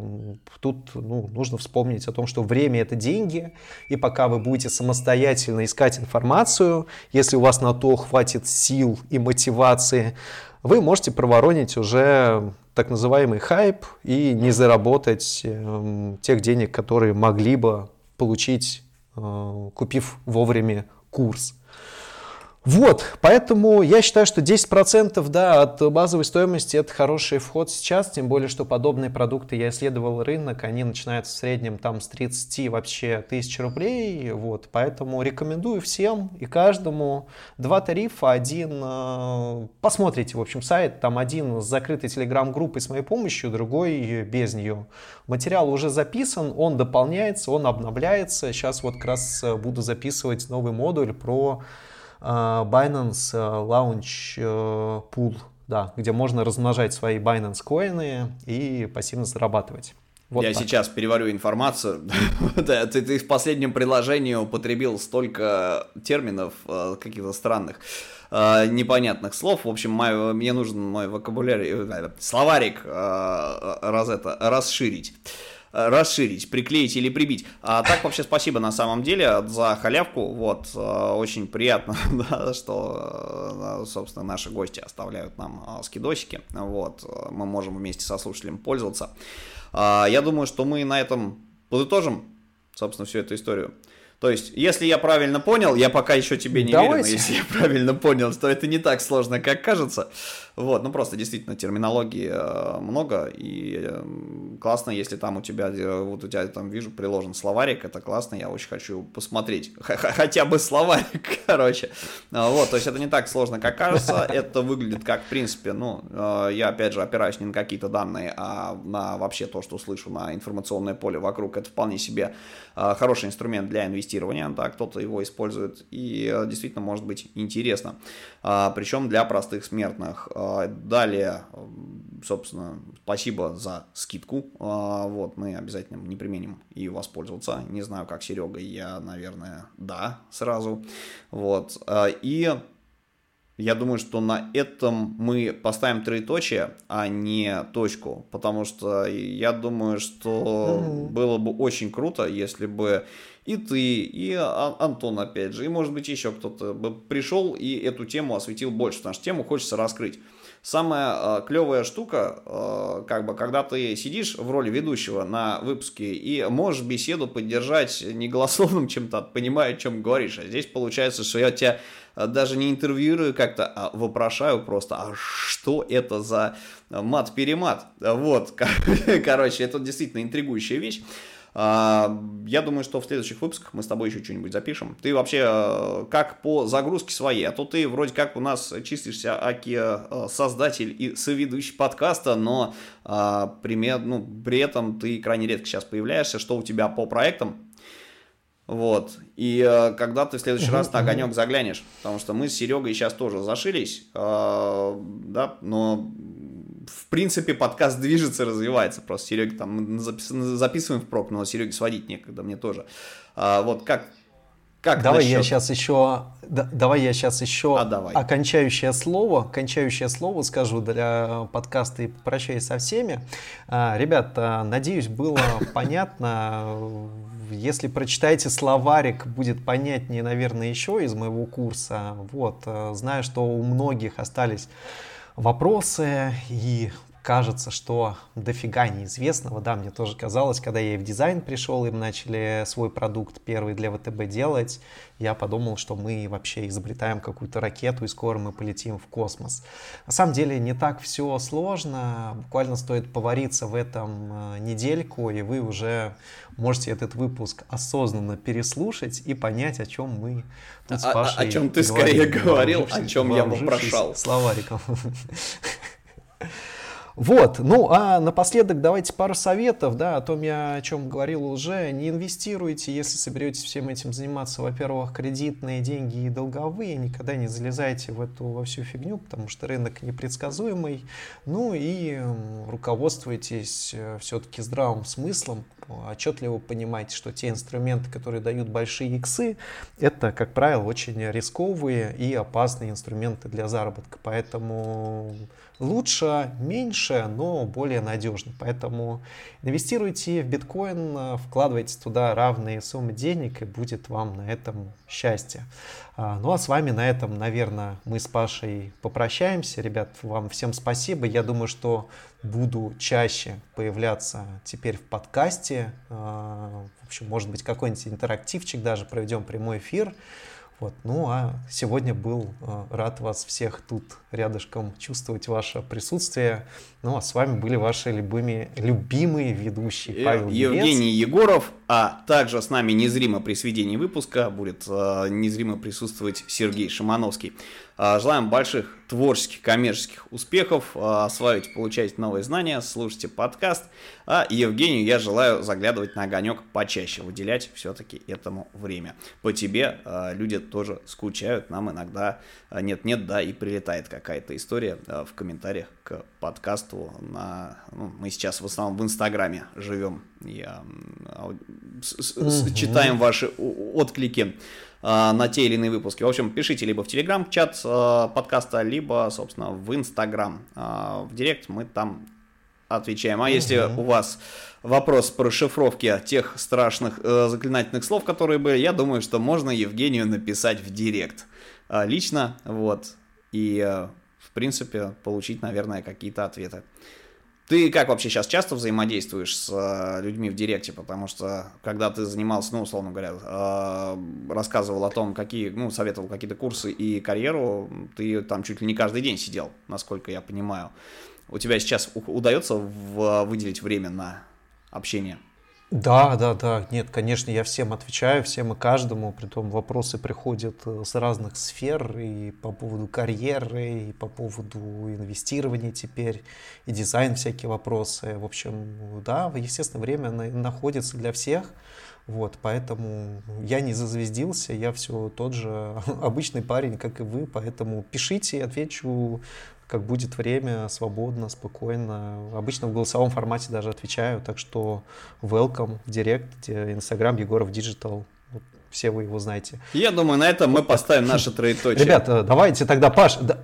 тут ну, нужно вспомнить о том, что время это деньги, и пока вы будете самостоятельно искать информацию, если у вас на то хватит сил и мотивации, вы можете проворонить уже так называемый хайп и не заработать э, тех денег, которые могли бы получить, э, купив вовремя курс. Вот, поэтому я считаю, что 10% да, от базовой стоимости это хороший вход сейчас, тем более, что подобные продукты, я исследовал рынок, они начинаются в среднем там с 30 вообще тысяч рублей, вот, поэтому рекомендую всем и каждому два тарифа, один, э, посмотрите, в общем, сайт, там один с закрытой телеграм-группой с моей помощью, другой без нее. Материал уже записан, он дополняется, он обновляется, сейчас вот как раз э, буду записывать новый модуль про Binance э, Launch э, Pool, да, где можно размножать свои Binance коины и пассивно зарабатывать. Вот Я так. сейчас переварю информацию. да, ты, ты в последнем приложении употребил столько терминов э, каких-то странных, непонятных слов. В общем, мой, мне нужен мой вокабулярий, словарик раз это, расширить. Расширить, приклеить или прибить. А так вообще спасибо на самом деле за халявку. Вот, очень приятно, да, что, собственно, наши гости оставляют нам скидосики. Вот, мы можем вместе со слушателем пользоваться. Я думаю, что мы на этом подытожим, собственно, всю эту историю. То есть, если я правильно понял, я пока еще тебе не Давайте. верю, но если я правильно понял, то это не так сложно, как кажется. Вот, ну просто действительно терминологии э, много, и э, классно, если там у тебя, э, вот у тебя там вижу приложен словарик, это классно, я очень хочу посмотреть, хотя бы словарик, короче. А, вот, то есть это не так сложно, как кажется, это выглядит как, в принципе, ну, я опять же опираюсь не на какие-то данные, а на вообще то, что слышу на информационное поле вокруг, это вполне себе хороший инструмент для инвестирования, да, кто-то его использует, и действительно может быть интересно, а, причем для простых смертных а, далее, собственно, спасибо за скидку. А, вот, мы обязательно не применим и воспользоваться. Не знаю, как Серега, я, наверное, да, сразу. Вот. И я думаю, что на этом мы поставим троеточие, а не точку, потому что я думаю, что было бы очень круто, если бы и ты, и Антон, опять же, и, может быть, еще кто-то пришел и эту тему осветил больше, потому что тему хочется раскрыть. Самая э, клевая штука, э, как бы, когда ты сидишь в роли ведущего на выпуске и можешь беседу поддержать не голословным чем-то, а понимая, о чем говоришь. А здесь получается, что я тебя даже не интервьюирую как-то, а вопрошаю просто, а что это за мат-перемат? Вот, короче, это действительно интригующая вещь. А, я думаю, что в следующих выпусках мы с тобой еще что-нибудь запишем. Ты вообще э, как по загрузке своей, а то ты вроде как у нас числишься аки э, создатель и соведущий подкаста, но а, пример, ну, при этом ты крайне редко сейчас появляешься. Что у тебя по проектам? Вот. И э, когда ты в следующий раз на огонек заглянешь, потому что мы с Серегой сейчас тоже зашились, э, да, но в принципе, подкаст движется, развивается. Просто Серега там записываем в прок, но Сереге сводить некогда, мне тоже. А, вот как как давай насчет... я сейчас еще, да, давай я сейчас еще а, давай. окончающее слово, окончающее слово скажу для подкаста и прощаюсь со всеми. А, ребят, надеюсь, было понятно. Если прочитаете словарик, будет понятнее, наверное, еще из моего курса. Вот, э, знаю, что у многих остались вопросы и кажется, что дофига неизвестного. Да, мне тоже казалось, когда я и в дизайн пришел, и мы начали свой продукт первый для ВТБ делать, я подумал, что мы вообще изобретаем какую-то ракету, и скоро мы полетим в космос. На самом деле не так все сложно, буквально стоит повариться в этом э, недельку, и вы уже можете этот выпуск осознанно переслушать и понять, о чем мы тут с Пашей О, о чем ты говорим, скорее говорил, о чем я вопрошал. Словариком. Вот, ну а напоследок давайте пару советов, да, о том я о чем говорил уже. Не инвестируйте, если соберетесь всем этим заниматься. Во-первых, кредитные деньги и долговые. Никогда не залезайте в эту во всю фигню, потому что рынок непредсказуемый. Ну и руководствуйтесь э, все-таки здравым смыслом. Отчетливо понимайте, что те инструменты, которые дают большие иксы, это, как правило, очень рисковые и опасные инструменты для заработка. Поэтому лучше, меньше, но более надежно. Поэтому инвестируйте в биткоин, вкладывайте туда равные суммы денег, и будет вам на этом счастье. А, ну а с вами на этом, наверное, мы с Пашей попрощаемся. Ребят, вам всем спасибо. Я думаю, что буду чаще появляться теперь в подкасте. А, в общем, может быть, какой-нибудь интерактивчик даже проведем прямой эфир. Вот. Ну а сегодня был э, рад вас всех тут рядышком чувствовать ваше присутствие. Ну а с вами были ваши любимые, любимые ведущие э, Павел Евгений Елец. Егоров, а также с нами незримо при сведении выпуска будет э, незримо присутствовать Сергей Шимановский. Э, желаем больших творческих, коммерческих успехов, э, осваивайте, получайте новые знания, слушайте подкаст. А Евгению я желаю заглядывать на огонек почаще, выделять все-таки этому время. По тебе э, люди тоже скучают, нам иногда нет-нет, да, и прилетает какая-то история в комментариях к подкасту. На, ну, мы сейчас в основном в Инстаграме живем, я, с, с, читаем ваши отклики на те или иные выпуски. В общем, пишите либо в Телеграм-чат подкаста, либо, собственно, в Инстаграм. в Директ мы там отвечаем. А если у вас вопрос по расшифровке тех страшных э, заклинательных слов, которые были, я думаю, что можно Евгению написать в директ лично, вот, и, э, принципе, получить, наверное, какие-то ответы. Ты как вообще сейчас часто взаимодействуешь с э, людьми в директе? Потому что когда ты занимался, ну, условно говоря, э, рассказывал о том, какие, ну, советовал какие-то курсы и карьеру, ты там чуть ли не каждый день сидел, насколько я понимаю. У тебя сейчас удается выделить время на общение? Да, да, да. Нет, конечно, я всем отвечаю, всем и каждому. Притом вопросы приходят э, с разных сфер и по поводу карьеры, и по поводу инвестирования теперь, и дизайн всякие вопросы. В общем, да, естественно, время находится для всех. Вот, поэтому я не зазвездился, я все тот же обычный парень, как и вы, поэтому пишите, отвечу как будет время, свободно, спокойно. Обычно в голосовом формате даже отвечаю, так что welcome в директ, Инстаграм Егоров Digital. Вот, все вы его знаете. Я думаю, на этом мы поставим наши троеточие. Ребята, давайте тогда, Паш, да,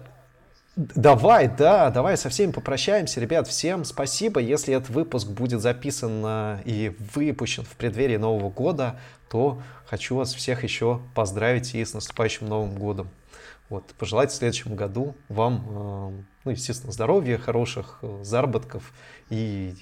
Давай, да, давай со всеми попрощаемся. Ребят, всем спасибо. Если этот выпуск будет записан и выпущен в преддверии Нового года, то хочу вас всех еще поздравить и с наступающим Новым годом. Вот, пожелать в следующем году вам, э, ну, естественно, здоровья, хороших э, заработков и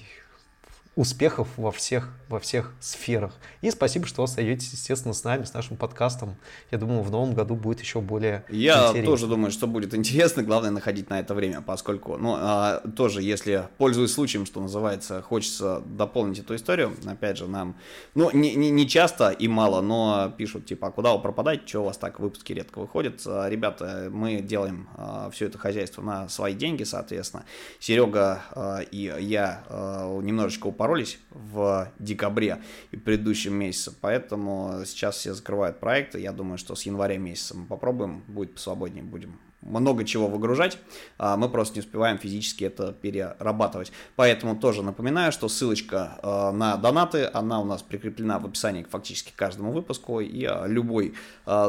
успехов во всех, во всех сферах. И спасибо, что остаетесь, естественно, с нами, с нашим подкастом. Я думаю, в новом году будет еще более Я интересно. тоже думаю, что будет интересно. Главное, находить на это время, поскольку, ну, а, тоже, если, пользуясь случаем, что называется, хочется дополнить эту историю, опять же, нам, ну, не, не, не часто и мало, но пишут, типа, а куда вы пропадаете, что у вас так выпуски редко выходят. А, ребята, мы делаем а, все это хозяйство на свои деньги, соответственно. Серега а, и я а, немножечко упоролись боролись в декабре и предыдущем месяце, поэтому сейчас все закрывают проекты. Я думаю, что с января месяца мы попробуем, будет посвободнее, будем много чего выгружать, а мы просто не успеваем физически это перерабатывать. Поэтому тоже напоминаю, что ссылочка а, на донаты, она у нас прикреплена в описании фактически к каждому выпуску, и а, любой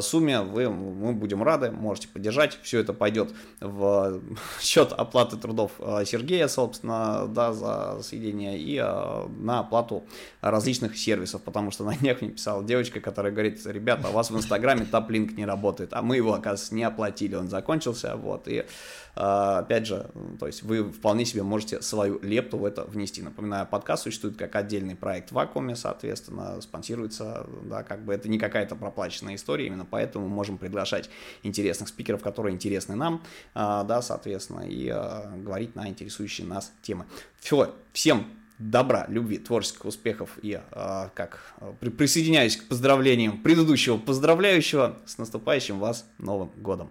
сумме вы, мы будем рады, можете поддержать. Все это пойдет в счет оплаты трудов Сергея, собственно, да, за съедение, и на оплату различных сервисов, потому что на днях мне писала девочка, которая говорит, ребята, у вас в Инстаграме топ-линк не работает, а мы его, оказывается, не оплатили, он закончился закончился, вот, и а, опять же, то есть вы вполне себе можете свою лепту в это внести. Напоминаю, подкаст существует как отдельный проект в вакууме, соответственно, спонсируется, да, как бы это не какая-то проплаченная история, именно поэтому мы можем приглашать интересных спикеров, которые интересны нам, а, да, соответственно, и а, говорить на интересующие нас темы. Все, всем добра, любви, творческих успехов и как присоединяюсь к поздравлениям предыдущего поздравляющего с наступающим вас Новым годом.